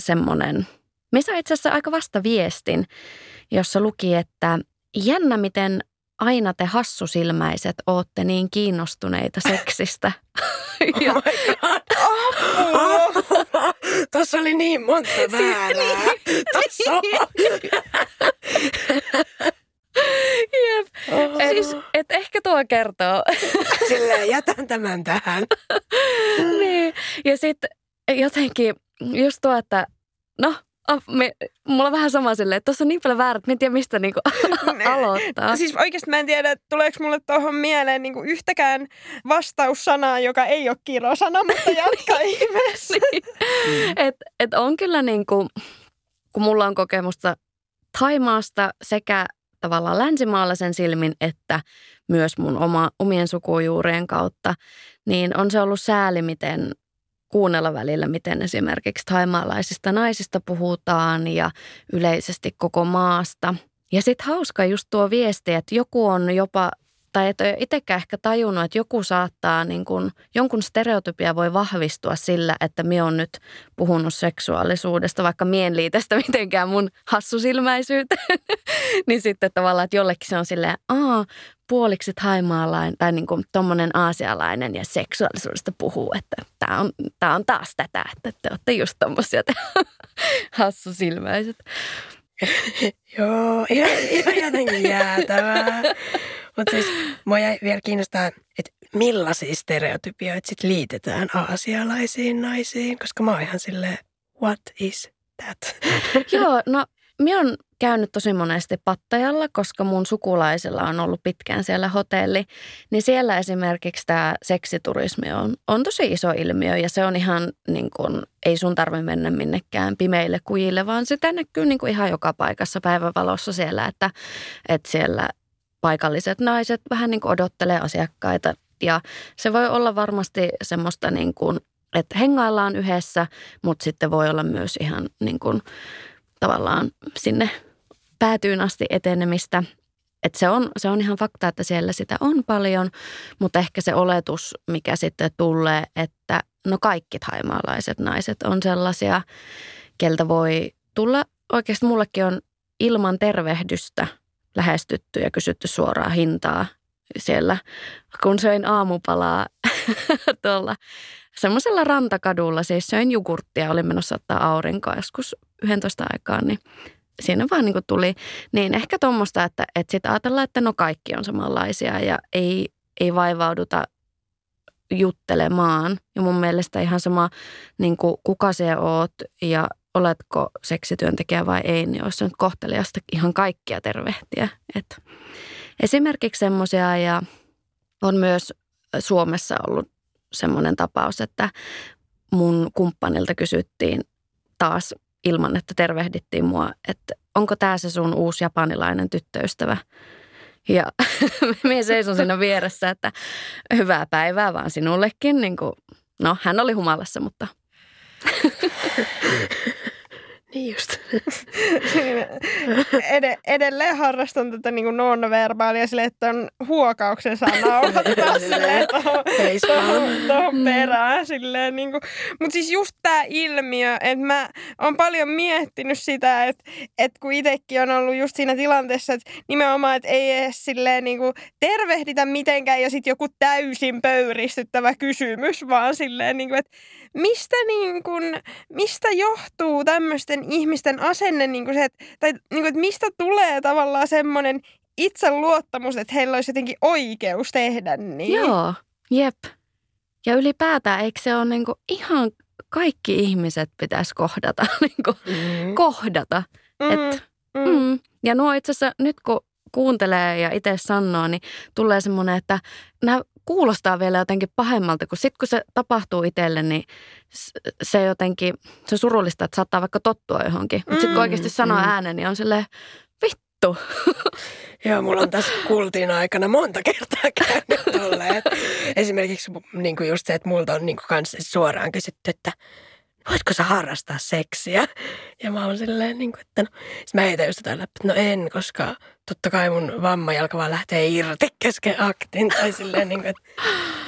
semmoinen, missä itse asiassa aika vasta viestin, jossa luki, että jännä miten aina te hassusilmäiset ootte niin kiinnostuneita seksistä. [LAUGHS] oh my god. [LAUGHS] Tuossa oli niin monta väärää. [LAUGHS] Tuossa Jep. Oh. Siis, et ehkä tuo kertoo. [LAUGHS] Silleen jätän tämän tähän. [LAUGHS] niin. Ja sitten jotenkin just tuo, että no Oh, me, mulla on vähän sama silleen, että tuossa on niin paljon väärät, että en tiedä mistä niinku [LAUGHS] aloittaa. Siis oikeasti mä en tiedä, että tuleeko mulle tuohon mieleen niinku yhtäkään vastaussanaa, joka ei ole kirosana, mutta jatka ihmeessä. niin. mm. et, et on kyllä niinku, kun mulla on kokemusta Taimaasta sekä tavallaan länsimaalaisen silmin että myös mun oma, omien sukujuurien kautta, niin on se ollut sääli, miten kuunnella välillä, miten esimerkiksi taimaalaisista naisista puhutaan ja yleisesti koko maasta. Ja sitten hauska just tuo viesti, että joku on jopa tai et ole itsekään ehkä tajunnut, että joku saattaa, niin kun, jonkun stereotypia voi vahvistua sillä, että minä on nyt puhunut seksuaalisuudesta, vaikka mien liitestä [LAUGHS] mitenkään mun hassusilmäisyyteen. [LAUGHS] niin sitten tavallaan, että jollekin se on silleen, aa, puoliksi haimaalainen tai niin kuin tommonen aasialainen ja seksuaalisuudesta puhuu, että tämä on, tää on taas tätä, että te olette just tommosia [LAUGHS] hassusilmäiset. Joo, ihan, ihan jotenkin jäätävää. Mutta siis mua jäi vielä kiinnostaa, että millaisia stereotypioita sit liitetään aasialaisiin naisiin, koska mä oon ihan silleen, what is that? [LAUGHS] Joo, no minä on käynyt tosi monesti Pattajalla, koska mun sukulaisilla on ollut pitkään siellä hotelli. Niin siellä esimerkiksi tämä seksiturismi on, on tosi iso ilmiö ja se on ihan niin kuin, ei sun tarvitse mennä minnekään pimeille kujille, vaan sitä näkyy niin ihan joka paikassa päivävalossa siellä, että, että siellä paikalliset naiset vähän niin kuin odottelee asiakkaita ja se voi olla varmasti semmoista niin kuin, että hengaillaan yhdessä, mutta sitten voi olla myös ihan niin kuin, tavallaan sinne päätyyn asti etenemistä. Et se, on, se on ihan fakta, että siellä sitä on paljon, mutta ehkä se oletus, mikä sitten tulee, että no kaikki haimaalaiset naiset on sellaisia, keltä voi tulla, oikeasti mullekin on ilman tervehdystä lähestytty ja kysytty suoraa hintaa siellä, kun söin aamupalaa [LAUGHS] tuolla semmoisella rantakadulla, siis söin jogurttia, olin menossa ottaa aurinkoa joskus 11 aikaan, niin siinä vaan niin tuli, niin ehkä tuommoista, että, että sitten ajatellaan, että no kaikki on samanlaisia ja ei, ei vaivauduta juttelemaan. Ja mun mielestä ihan sama, niin kuin kuka se oot ja oletko seksityöntekijä vai ei, niin olisi nyt kohteliasta ihan kaikkia tervehtiä. Et esimerkiksi semmoisia ja on myös Suomessa ollut semmoinen tapaus, että mun kumppanilta kysyttiin taas ilman, että tervehdittiin mua, että onko tämä se sun uusi japanilainen tyttöystävä. Ja [LAUGHS] minä seison siinä vieressä, että hyvää päivää vaan sinullekin. Niin kuin, no, hän oli humalassa, mutta [LAUGHS] Niin just. [LAUGHS] Ed- edelleen harrastan tätä niin kuin non-verbaalia sille, että [LAUGHS] on huokauksen sana ottaa silleen tuohon, perään. Silleen, niin kuin. Mutta siis just tämä ilmiö, että mä oon paljon miettinyt sitä, että, että kun itsekin on ollut just siinä tilanteessa, että nimenomaan, että ei edes silleen niin kuin tervehditä mitenkään ja sitten joku täysin pöyristyttävä kysymys, vaan silleen, niin kuin, että mistä, niin kuin, mistä johtuu tämmöisten ihmisten asenne, niin kuin se, että, tai niin kuin, että mistä tulee tavallaan semmoinen itseluottamus, että heillä olisi jotenkin oikeus tehdä niin. Joo, jep. Ja ylipäätään, eikö se ole niin kuin ihan kaikki ihmiset pitäisi kohdata, [LAUGHS] niin kuin Mm. kohdata. Mm, Et, mm. mm. Ja nuo itse asiassa nyt kun kuuntelee ja itse sanoo, niin tulee semmoinen, että nämä kuulostaa vielä jotenkin pahemmalta, kun sitten kun se tapahtuu itselle, niin se jotenkin, se on surullista, että saattaa vaikka tottua johonkin. Mutta sitten kun Mm, oikeasti sanoo mm. ääneen, niin on silleen, vittu. [LAUGHS] Joo, mulla on tässä kultin aikana monta kertaa käynyt tolleen. Esimerkiksi niin kuin just se, että multa on niin kuin kanssa suoraan kysytty, että voitko sä harrastaa seksiä? Ja mä oon silleen, niin kuin, että no, sit mä heitän just jotain läpi, no en, koska totta kai mun vammajalka vaan lähtee irti kesken aktin. Tai silleen, niin kuin, että,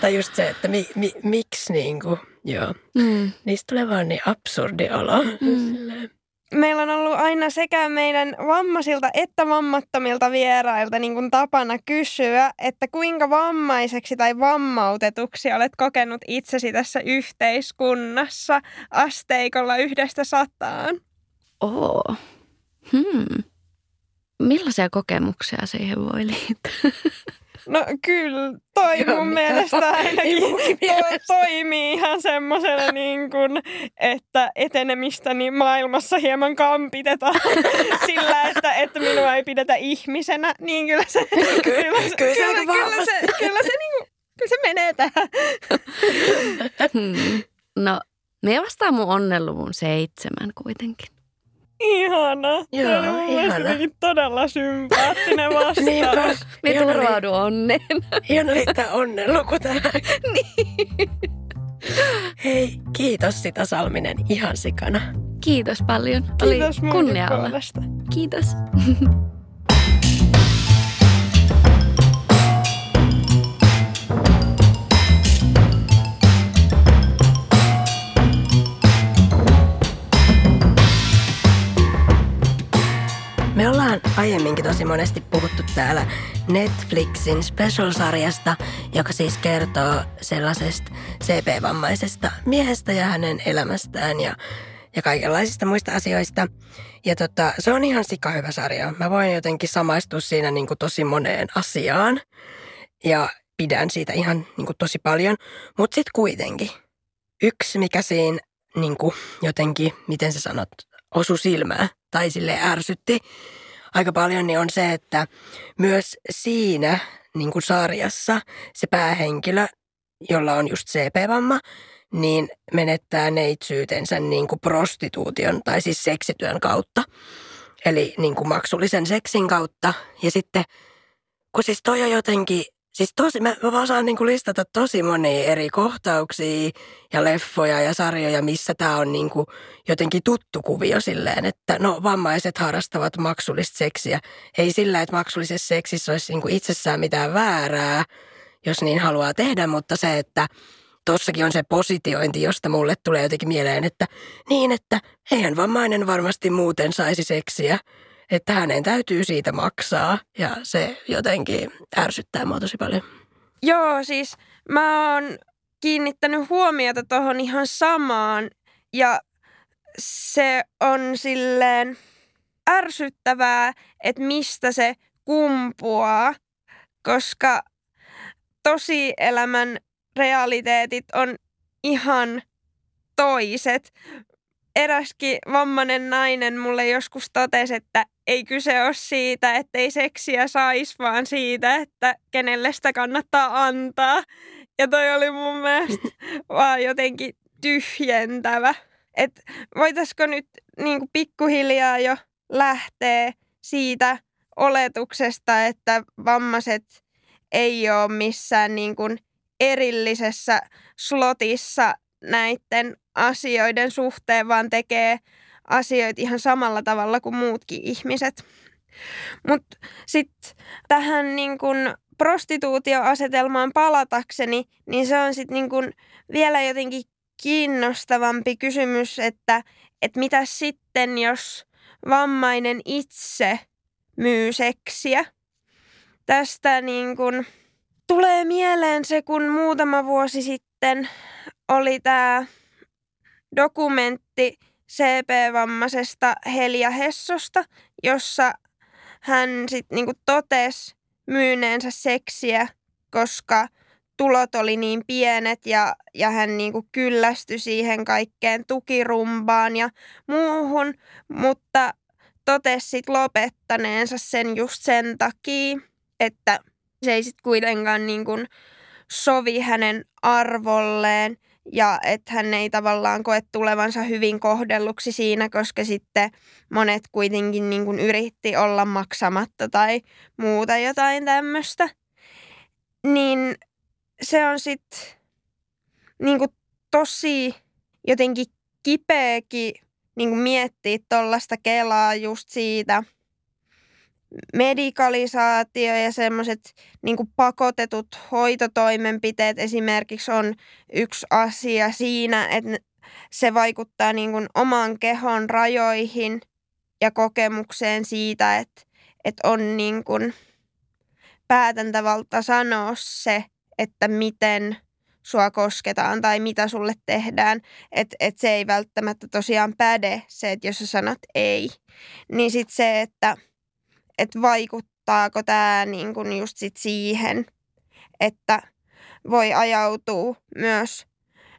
tai just se, että mi, mi, miksi niin kuin, joo. Mm. Niistä tulee vaan niin absurdi olo. Mm. Silleen. Meillä on ollut aina sekä meidän vammaisilta että vammattomilta vierailta niin kuin tapana kysyä, että kuinka vammaiseksi tai vammautetuksi olet kokenut itsesi tässä yhteiskunnassa asteikolla yhdestä sataan. Oo. Hmm. Millaisia kokemuksia siihen voi liittyä? [LAUGHS] No kyllä, toi Joo, mun mielestä ainakin to, toimii ihan semmoisena niin kuin, että etenemistäni maailmassa hieman kampitetaan [LAUGHS] sillä, että, että minua ei pidetä ihmisenä, niin kyllä se, kyllä, se- kyllä se kyllä, kyllä, se, kyllä se, niin kuin, kyllä se menee tähän. [LAUGHS] Hmm. No, me vastaan mun onnenluvun seitsemän kuitenkin. Ihana. Joo, se oli mielestä ihana. todella sympaattinen [LAUGHS] vastaus. Niinpä. Me Ihana turvaudu onneen. Hieno liittää onnenluku tähän. [LAUGHS] niin. Hei, kiitos sitä Salminen ihan sikana. Kiitos paljon. Kiitos Oli kunnia olla. Kiitos. [LAUGHS] ollaan aiemminkin tosi monesti puhuttu täällä Netflixin special-sarjasta, joka siis kertoo sellaisesta CP-vammaisesta miehestä ja hänen elämästään ja, ja kaikenlaisista muista asioista. Ja tota, se on ihan sika hyvä sarja. Mä voin jotenkin samaistua siinä niin kuin tosi moneen asiaan ja pidän siitä ihan niin kuin tosi paljon. Mutta sitten kuitenkin yksi, mikä siinä niin kuin jotenkin, miten sä sanot, osu silmään, tai sille ärsytti aika paljon, niin on se, että myös siinä niin kuin sarjassa se päähenkilö, jolla on just CP-vamma, niin menettää neitsyytensä niin kuin prostituution tai siis seksityön kautta. Eli niin kuin maksullisen seksin kautta. Ja sitten, kun siis toi on jotenkin Siis tosi, mä, mä vaan saan niin kuin listata tosi monia eri kohtauksia ja leffoja ja sarjoja, missä tämä on niin kuin jotenkin tuttu kuvio silleen, että no vammaiset harrastavat maksullista seksiä. Ei sillä, että maksullisessa seksissä olisi niin kuin itsessään mitään väärää, jos niin haluaa tehdä, mutta se, että tossakin on se positiointi, josta mulle tulee jotenkin mieleen, että niin, että eihän vammainen varmasti muuten saisi seksiä että hänen täytyy siitä maksaa ja se jotenkin ärsyttää mua tosi paljon. Joo, siis mä oon kiinnittänyt huomiota tuohon ihan samaan ja se on silleen ärsyttävää, että mistä se kumpuaa, koska tosi elämän realiteetit on ihan toiset. Eräskin vammainen nainen mulle joskus totesi, että ei kyse ole siitä, että ei seksiä saisi, vaan siitä, että kenelle sitä kannattaa antaa. Ja toi oli mun mielestä [LAUGHS] vaan jotenkin tyhjentävä. Että voitaisiko nyt niin kuin pikkuhiljaa jo lähteä siitä oletuksesta, että vammaiset ei ole missään niin kuin erillisessä slotissa näiden asioiden suhteen, vaan tekee asioita ihan samalla tavalla kuin muutkin ihmiset. Mutta sitten tähän niin kun prostituutioasetelmaan palatakseni, niin se on sitten niin kun vielä jotenkin kiinnostavampi kysymys, että, että mitä sitten, jos vammainen itse myy seksiä. Tästä niin kun tulee mieleen se, kun muutama vuosi sitten oli tämä dokumentti CP-vammaisesta Helia Hessosta, jossa hän sitten niinku totesi myyneensä seksiä, koska tulot oli niin pienet ja, ja hän niinku kyllästyi siihen kaikkeen tukirumbaan ja muuhun, mutta totesi sitten lopettaneensa sen just sen takia, että se ei sitten kuitenkaan niinku sovi hänen arvolleen – ja että hän ei tavallaan koe tulevansa hyvin kohdelluksi siinä, koska sitten monet kuitenkin niin kuin yritti olla maksamatta tai muuta jotain tämmöistä. Niin se on sitten niin tosi jotenkin kipeäkin niin miettiä tuollaista kelaa just siitä – medikalisaatio ja semmoiset niin pakotetut hoitotoimenpiteet esimerkiksi on yksi asia siinä, että se vaikuttaa niin kuin oman kehon rajoihin ja kokemukseen siitä, että, että on niin kuin päätäntävalta sanoa se, että miten sua kosketaan tai mitä sulle tehdään. Että et se ei välttämättä tosiaan päde se, että jos sä sanot ei. Niin sitten se, että – että vaikuttaako tämä niin kuin just sit siihen, että voi ajautua myös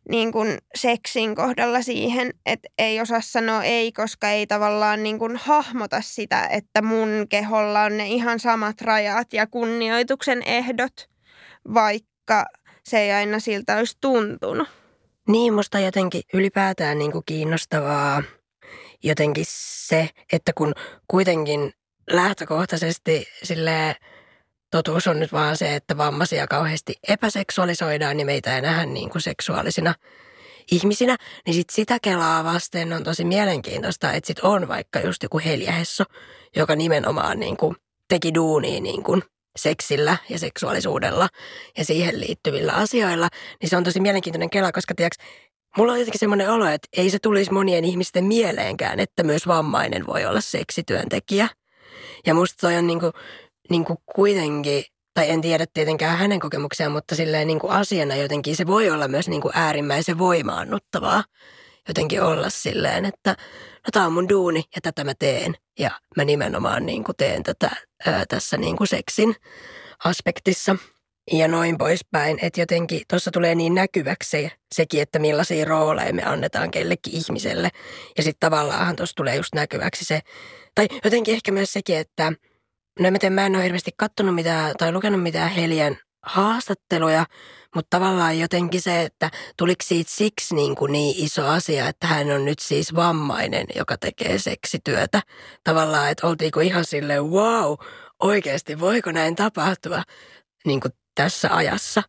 niin kuin seksin kohdalla siihen, että ei osaa sanoa ei, koska ei tavallaan niin kuin hahmota sitä, että mun keholla on ne ihan samat rajat ja kunnioituksen ehdot, vaikka se ei aina siltä olisi tuntunut. Niin, musta jotenkin ylipäätään niin kuin kiinnostavaa jotenkin se, että kun kuitenkin lähtökohtaisesti sille totuus on nyt vaan se, että vammaisia kauheasti epäseksuaalisoidaan, niin meitä ei nähdä niin kuin seksuaalisina ihmisinä, niin sit sitä kelaa vasten on tosi mielenkiintoista, että sit on vaikka just joku Helja Hesso, joka nimenomaan niin kuin teki duunia niin kuin seksillä ja seksuaalisuudella ja siihen liittyvillä asioilla, niin se on tosi mielenkiintoinen kela, koska tiiäks, mulla on jotenkin semmoinen olo, että ei se tulisi monien ihmisten mieleenkään, että myös vammainen voi olla seksityöntekijä. Ja musta toi on niinku, niinku kuitenkin, tai en tiedä tietenkään hänen kokemuksiaan, mutta silleen niinku asiana jotenkin se voi olla myös niinku äärimmäisen voimaannuttavaa jotenkin olla silleen, että no tää on mun duuni ja tätä mä teen. Ja mä nimenomaan niinku teen tätä ää, tässä niinku seksin aspektissa. ja noin poispäin. Että jotenkin tuossa tulee niin näkyväksi se, sekin, että millaisia rooleja me annetaan kellekin ihmiselle. Ja sitten tavallaan tuossa tulee just näkyväksi se, tai jotenkin ehkä myös sekin, että no en mä, tiedä, mä en ole hirveästi kattonut mitään tai lukenut mitään Helian haastatteluja, mutta tavallaan jotenkin se, että tuliko siitä siksi niin, kuin niin iso asia, että hän on nyt siis vammainen, joka tekee seksityötä. Tavallaan, että oltiinko ihan silleen, wow, oikeasti voiko näin tapahtua niin kuin tässä ajassa.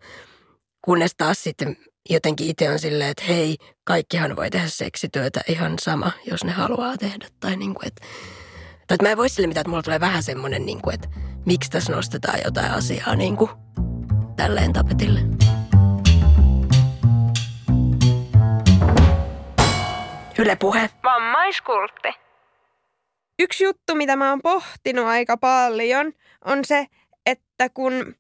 Kunnes taas sitten jotenkin itse on silleen, että hei, kaikkihan voi tehdä seksityötä ihan sama, jos ne haluaa tehdä. Tai niin kuin, että, tai että mä en voi sille mitään, että mulla tulee vähän semmoinen, niin kuin, että miksi tässä nostetaan jotain asiaa niin kuin tälleen tapetille. Yle Puhe. Vammaiskultti. Yksi juttu, mitä mä oon pohtinut aika paljon, on se, että kun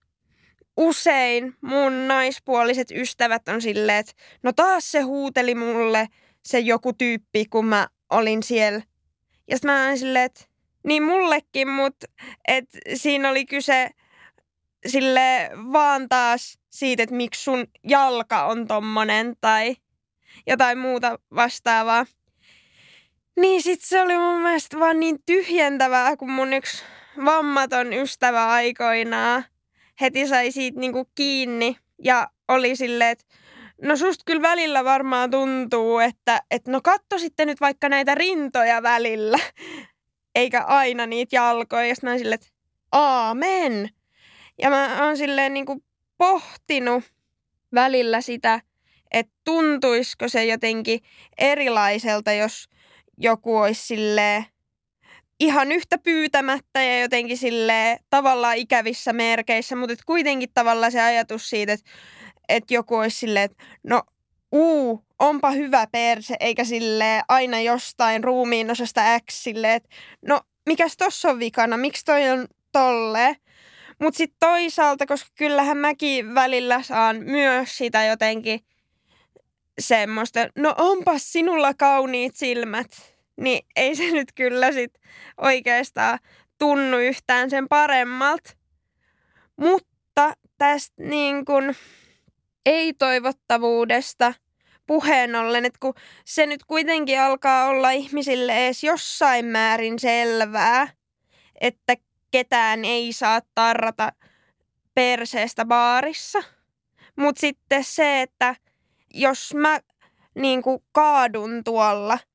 usein mun naispuoliset ystävät on silleen, että no taas se huuteli mulle se joku tyyppi, kun mä olin siellä. Ja sitten mä oon silleen, että niin mullekin, mutta et siinä oli kyse sille vaan taas siitä, että miksi sun jalka on tommonen tai jotain muuta vastaavaa. Niin sit se oli mun mielestä vaan niin tyhjentävää, kun mun yksi vammaton ystävä aikoinaan heti sai siitä niinku kiinni ja oli silleen, että no susta kyllä välillä varmaan tuntuu, että, että no katso sitten nyt vaikka näitä rintoja välillä, eikä aina niitä jalkoja. Ja mä silleen, että aamen. Ja mä oon silleen niinku pohtinut välillä sitä, että tuntuisiko se jotenkin erilaiselta, jos joku olisi silleen ihan yhtä pyytämättä ja jotenkin sille tavallaan ikävissä merkeissä, mutta kuitenkin tavallaan se ajatus siitä, että, että joku olisi silleen, että no uu, onpa hyvä perse, eikä sille aina jostain ruumiin osasta X silleen, että no mikäs tossa on vikana, miksi toi on tolle. Mutta sitten toisaalta, koska kyllähän mäkin välillä saan myös sitä jotenkin semmoista, no onpas sinulla kauniit silmät, niin ei se nyt kyllä sit oikeastaan tunnu yhtään sen paremmalta. Mutta tästä niin kun ei-toivottavuudesta puheen ollen, että kun se nyt kuitenkin alkaa olla ihmisille edes jossain määrin selvää, että ketään ei saa tarrata perseestä baarissa. Mutta sitten se, että jos mä niin kaadun tuolla –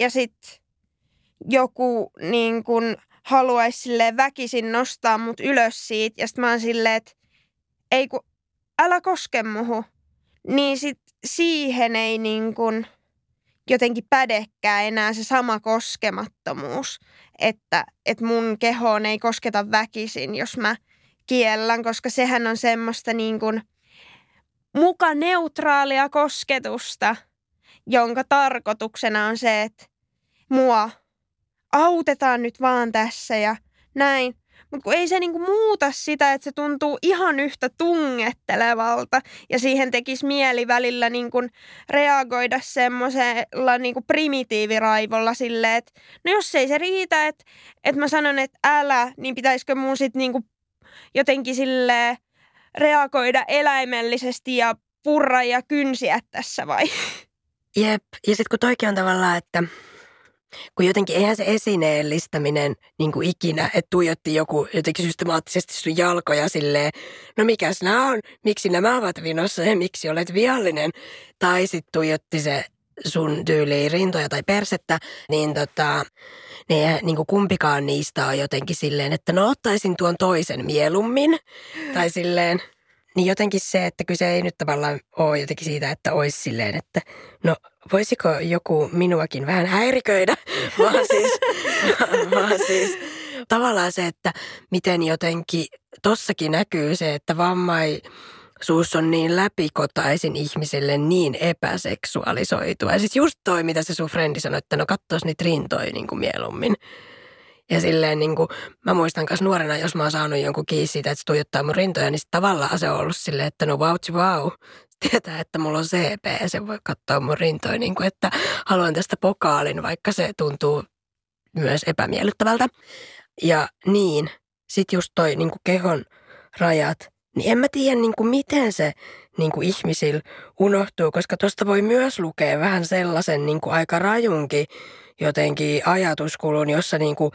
ja sitten joku niin kun haluaisi väkisin nostaa mut ylös siitä ja sitten mä oon silleen, että ei kun älä koske muhu. Niin sit siihen ei niin kun jotenkin pädekään enää se sama koskemattomuus, että, että mun kehoon ei kosketa väkisin, jos mä kiellän, koska sehän on semmoista niin kuin muka neutraalia kosketusta – jonka tarkoituksena on se, että mua autetaan nyt vaan tässä ja näin. Mutta kun ei se niinku muuta sitä, että se tuntuu ihan yhtä tungettelevalta ja siihen tekisi mieli välillä niinku reagoida semmoisella niinku primitiiviraivolla silleen, että no jos ei se riitä, että, että mä sanon, että älä, niin pitäisikö mun sitten niinku jotenkin sille reagoida eläimellisesti ja purra ja kynsiä tässä vai? Jep, ja sitten kun toikin on tavallaan, että kun jotenkin eihän se esineellistäminen niin kuin ikinä, että tuijotti joku jotenkin systemaattisesti sun jalkoja silleen, no mikäs nämä on, miksi nämä ovat vinossa ja miksi olet viallinen. Tai sitten tuijotti se sun tyyliin rintoja tai persettä, niin tota, ne, niin kuin kumpikaan niistä on jotenkin silleen, että no ottaisin tuon toisen mieluummin. Tai silleen, niin jotenkin se, että kyse ei nyt tavallaan ole jotenkin siitä, että olisi silleen, että no voisiko joku minuakin vähän häiriköidä, [LAUGHS] vaan siis, [LAUGHS] vaan siis tavallaan se, että miten jotenkin tossakin näkyy se, että vammaisuus on niin läpikotaisin ihmiselle niin epäseksuaalisoitua. Ja siis just toi, mitä se sun frendi sanoi, että no katsois niitä rintoja niin kuin mieluummin. Ja silleen niin kuin, mä muistan myös nuorena, jos mä oon saanut jonkun kiinni siitä, että se tuijottaa mun rintoja, niin tavallaan se on ollut silleen, että no wow, wow. Tietää, että mulla on CP ja se voi katsoa mun rintoja, niin kuin, että haluan tästä pokaalin, vaikka se tuntuu myös epämiellyttävältä. Ja niin, sit just toi niin kuin kehon rajat Niin en mä tiedä niin kuin miten se niin kuin ihmisillä unohtuu, koska tuosta voi myös lukea vähän sellaisen niin kuin aika rajunkin jotenkin ajatuskulun, jossa niin kuin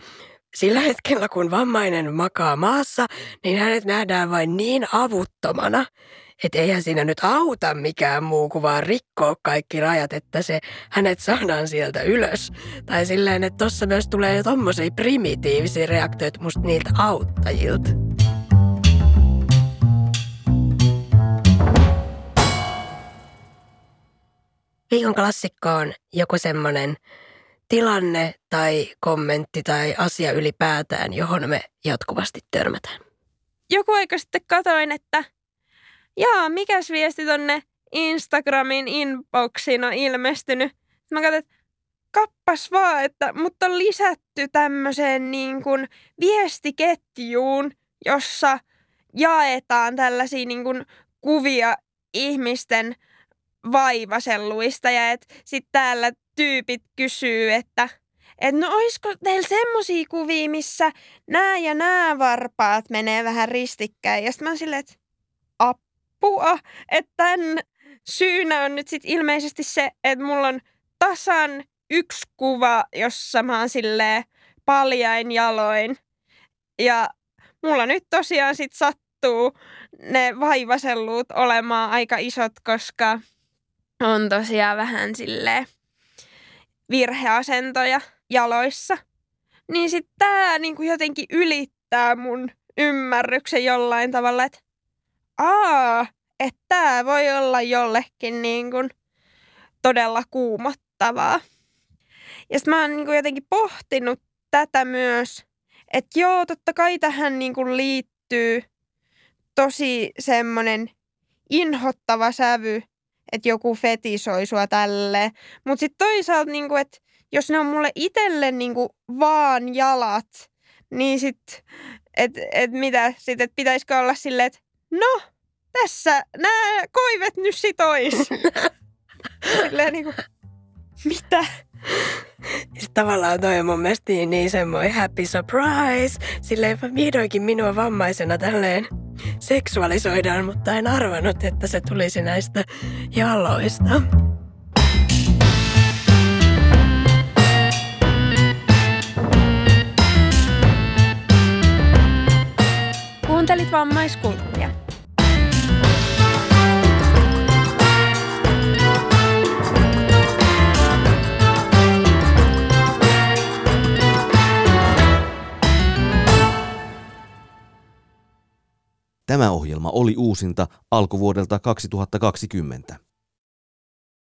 sillä hetkellä, kun vammainen makaa maassa, niin hänet nähdään vain niin avuttomana, että eihän siinä nyt auta mikään muu kuin vaan rikkoa kaikki rajat, että se hänet saadaan sieltä ylös. Tai silleen, että tossa myös tulee tommosia primitiivisiä reaktioita musta niiltä auttajilta. Viikon klassikko on joku semmoinen tilanne tai kommentti tai asia ylipäätään, johon me jatkuvasti törmätään. Joku aika sitten katoin, että jaa, mikäs viesti tonne Instagramin inboxiin on ilmestynyt. Mä katsoin, kappas vaan, että mutta on lisätty tämmöiseen niin kuin viestiketjuun, jossa jaetaan tällaisia niin kuin kuvia ihmisten vaivaselluista ja että sitten täällä tyypit kysyy, että et no oisko teillä semmosia kuvia, missä nämä ja nämä varpaat menee vähän ristikkäin. Ja sitten mä silleen, että apua, että tämän syynä on nyt sitten ilmeisesti se, että mulla on tasan yksi kuva, jossa mä oon silleen paljain jaloin. Ja mulla nyt tosiaan sitten sattuu ne vaivaselluut olemaan aika isot, koska on tosiaan vähän silleen virheasentoja jaloissa. Niin sitten tämä niinku jotenkin ylittää mun ymmärryksen jollain tavalla, että aa, että tämä voi olla jollekin niinku todella kuumottavaa. Ja sitten mä oon niinku jotenkin pohtinut tätä myös, että joo, totta kai tähän niinku liittyy tosi semmoinen inhottava sävy, että joku fetisoi sua tälleen. Mutta sitten toisaalta, niinku, että jos ne on mulle itselle niinku vaan jalat, niin sitten, että et mitä, sit, että pitäisikö olla silleen, että no, tässä nämä koivet nyt sit ois. [LAUGHS] silleen niinku, mitä? Sitten tavallaan toi on mun mielestä niin, niin semmoinen happy surprise. Silleen vihdoinkin minua vammaisena tälleen seksuaalisoidaan, mutta en arvannut, että se tulisi näistä jaloista. Kuuntelit vammaiskulttia. Tämä ohjelma oli uusinta alkuvuodelta 2020.